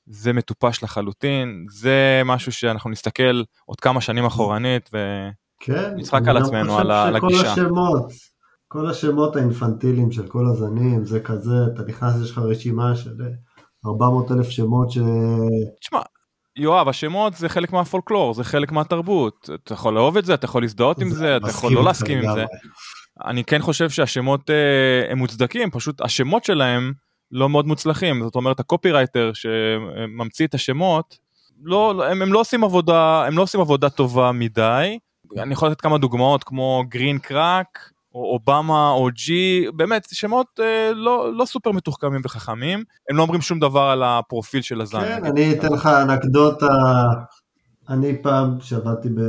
זה מטופש לחלוטין, זה משהו שאנחנו נסתכל עוד כמה שנים אחורנית ונצחק כן, על עצמנו, על, על הגישה.
כל השמות, כל השמות האינפנטיליים של כל הזנים, זה כזה, אתה נכנס, יש לך רשימה של 400 אלף שמות ש...
תשמע, יואב, השמות זה חלק מהפולקלור, זה חלק מהתרבות. אתה יכול לאהוב את זה, אתה יכול להזדהות עם זה, אתה יכול לא להסכים עם זה. אני כן חושב שהשמות אה, הם מוצדקים, פשוט השמות שלהם לא מאוד מוצלחים, זאת אומרת הקופירייטר שממציא את השמות, לא, לא, הם, הם לא עושים עבודה, הם לא עושים עבודה טובה מדי. אני יכול לתת כמה דוגמאות כמו Green Crack, או Obama OG, באמת שמות אה, לא, לא סופר מתוחכמים וחכמים, הם לא אומרים שום דבר על הפרופיל של הזן.
כן, אני אתן לך אנקדוטה, אני פעם שעבדתי ב...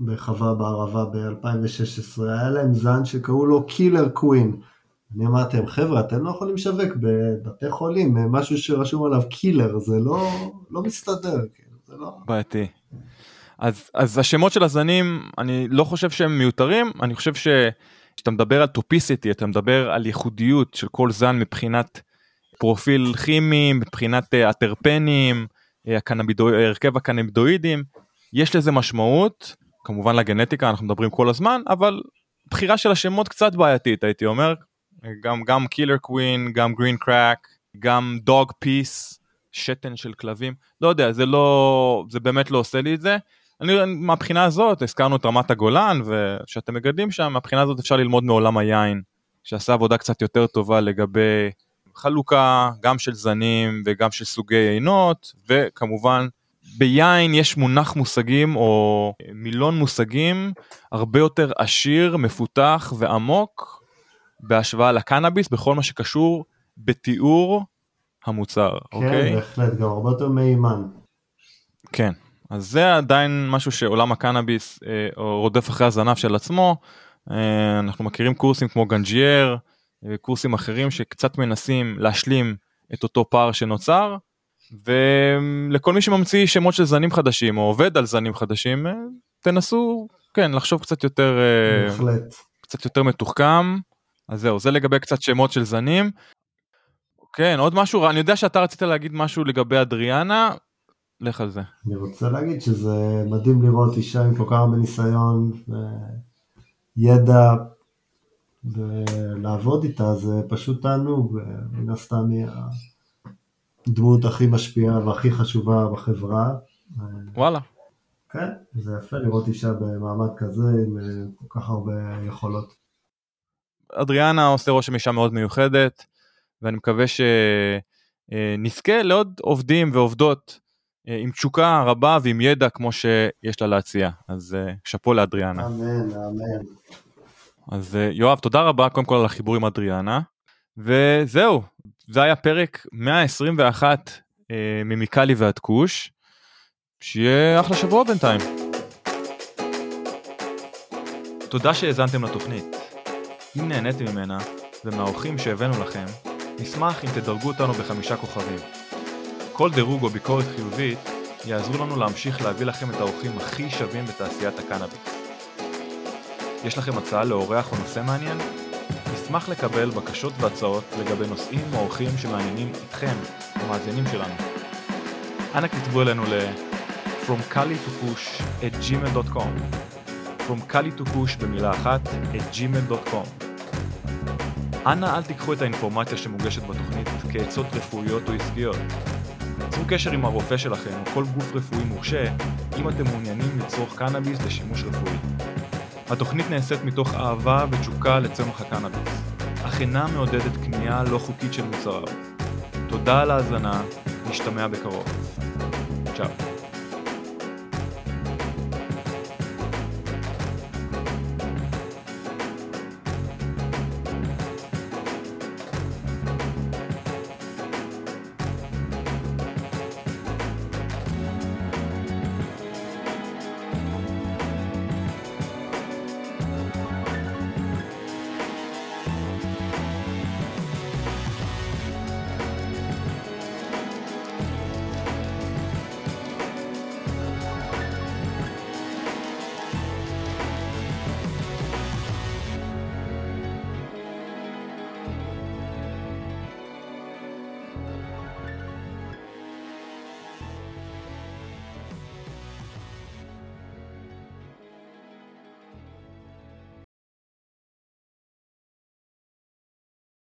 בחווה בערבה ב-2016, היה להם זן שקראו לו Killer Queen. אני אמרתי להם, חבר'ה, אתם לא יכולים לשווק בבתי חולים משהו שרשום עליו killer, זה לא, לא מסתדר, כאילו, זה לא...
בעייתי. אז, אז השמות של הזנים, אני לא חושב שהם מיותרים, אני חושב שכשאתה מדבר על typicity, אתה מדבר על ייחודיות של כל זן מבחינת פרופיל כימי, מבחינת הטרפנים, אה, הקנבינו, הרכב הקנבינואידים, יש לזה משמעות, כמובן לגנטיקה, אנחנו מדברים כל הזמן, אבל בחירה של השמות קצת בעייתית, הייתי אומר, גם גם Killer Queen, גם Green Crack, גם Dog Piss, שתן של כלבים, לא יודע, זה לא, זה באמת לא עושה לי את זה. אני, מהבחינה הזאת, הזכרנו את רמת הגולן, ושאתם מגדלים שם, מהבחינה הזאת אפשר ללמוד מעולם היין, שעשה עבודה קצת יותר טובה לגבי חלוקה, גם של זנים וגם של סוגי יינות, וכמובן, ביין יש מונח מושגים או מילון מושגים הרבה יותר עשיר, מפותח ועמוק בהשוואה לקנאביס בכל מה שקשור בתיאור המוצר,
כן,
אוקיי?
כן, בהחלט, גם הרבה יותר מהימן.
כן, אז זה עדיין משהו שעולם הקנאביס אה, רודף אחרי הזנב של עצמו. אה, אנחנו מכירים קורסים כמו Ganjier, אה, אחרים שקצת מנסים להשלים את אותו פער שנוצר, ולכל מי שממציא שמות של זנים חדשים או עובד על זנים חדשים, אה, תנסו, כן, לחשוב קצת יותר,
אה, בהחלט.
קצת יותר מתוחכם. אז זהו, זה לגבי קצת שמות של זנים. כן, עוד משהו, אני יודע שאתה רצית להגיד משהו לגבי אדריאנה, לך על זה.
אני רוצה להגיד שזה מדהים לראות אישה עם כל כך הרבה ניסיון וידע, ולעבוד איתה זה פשוט תענוג, מן הסתם היא הדמות הכי משפיעה והכי חשובה בחברה.
וואלה.
כן, זה יפה לראות אישה במעמד כזה עם כל כך הרבה יכולות.
אדריאנה עושה רושם אישה מאוד מיוחדת, ואני מקווה שנזכה לעוד עובדים ועובדות עם תשוקה רבה ועם ידע כמו שיש לה להציע. אז אה, שאפו לאדריאנה.
אמן, אמן.
אז אה, יואב, תודה רבה קודם כל על החיבור עם אדריאנה. וזהו, זה היה פרק 121 ממיקלי ועד כוש. שיהיה אחלה שבוע בינתיים. תודה שהאזנתם לתוכנית. אם נהניתם ממנה, ומהאורחים שהבאנו לכם, נשמח אם תדרגו אותנו בחמישה כוכבים. כל דירוג או ביקורת חיובית יעזרו לנו להמשיך להביא לכם את האורחים הכי שווים בתעשיית הקנאביס. יש לכם הצעה לאורח או נושא מעניין? נשמח לקבל בקשות והצעות לגבי נושאים או אורחים שמעניינים אתכם, המאזינים שלנו. אנא כתבו אלינו ל- From Kali to Push at gmail.com From Kali to Push במילה אחת at gmail.com אנא אל תיקחו את האינפורמציה שמוגשת בתוכנית כעצות רפואיות או עסקיות. צרו קשר עם הרופא שלכם או כל גוף רפואי מורשה אם אתם מעוניינים לצרוך קנאביס לשימוש רפואי. התוכנית נעשית מתוך אהבה ותשוקה לצמח הקנאביס, אך אינה מעודדת קנייה לא חוקית של מוצריו. תודה על ההאזנה, נשתמע בקרוב. צ'או.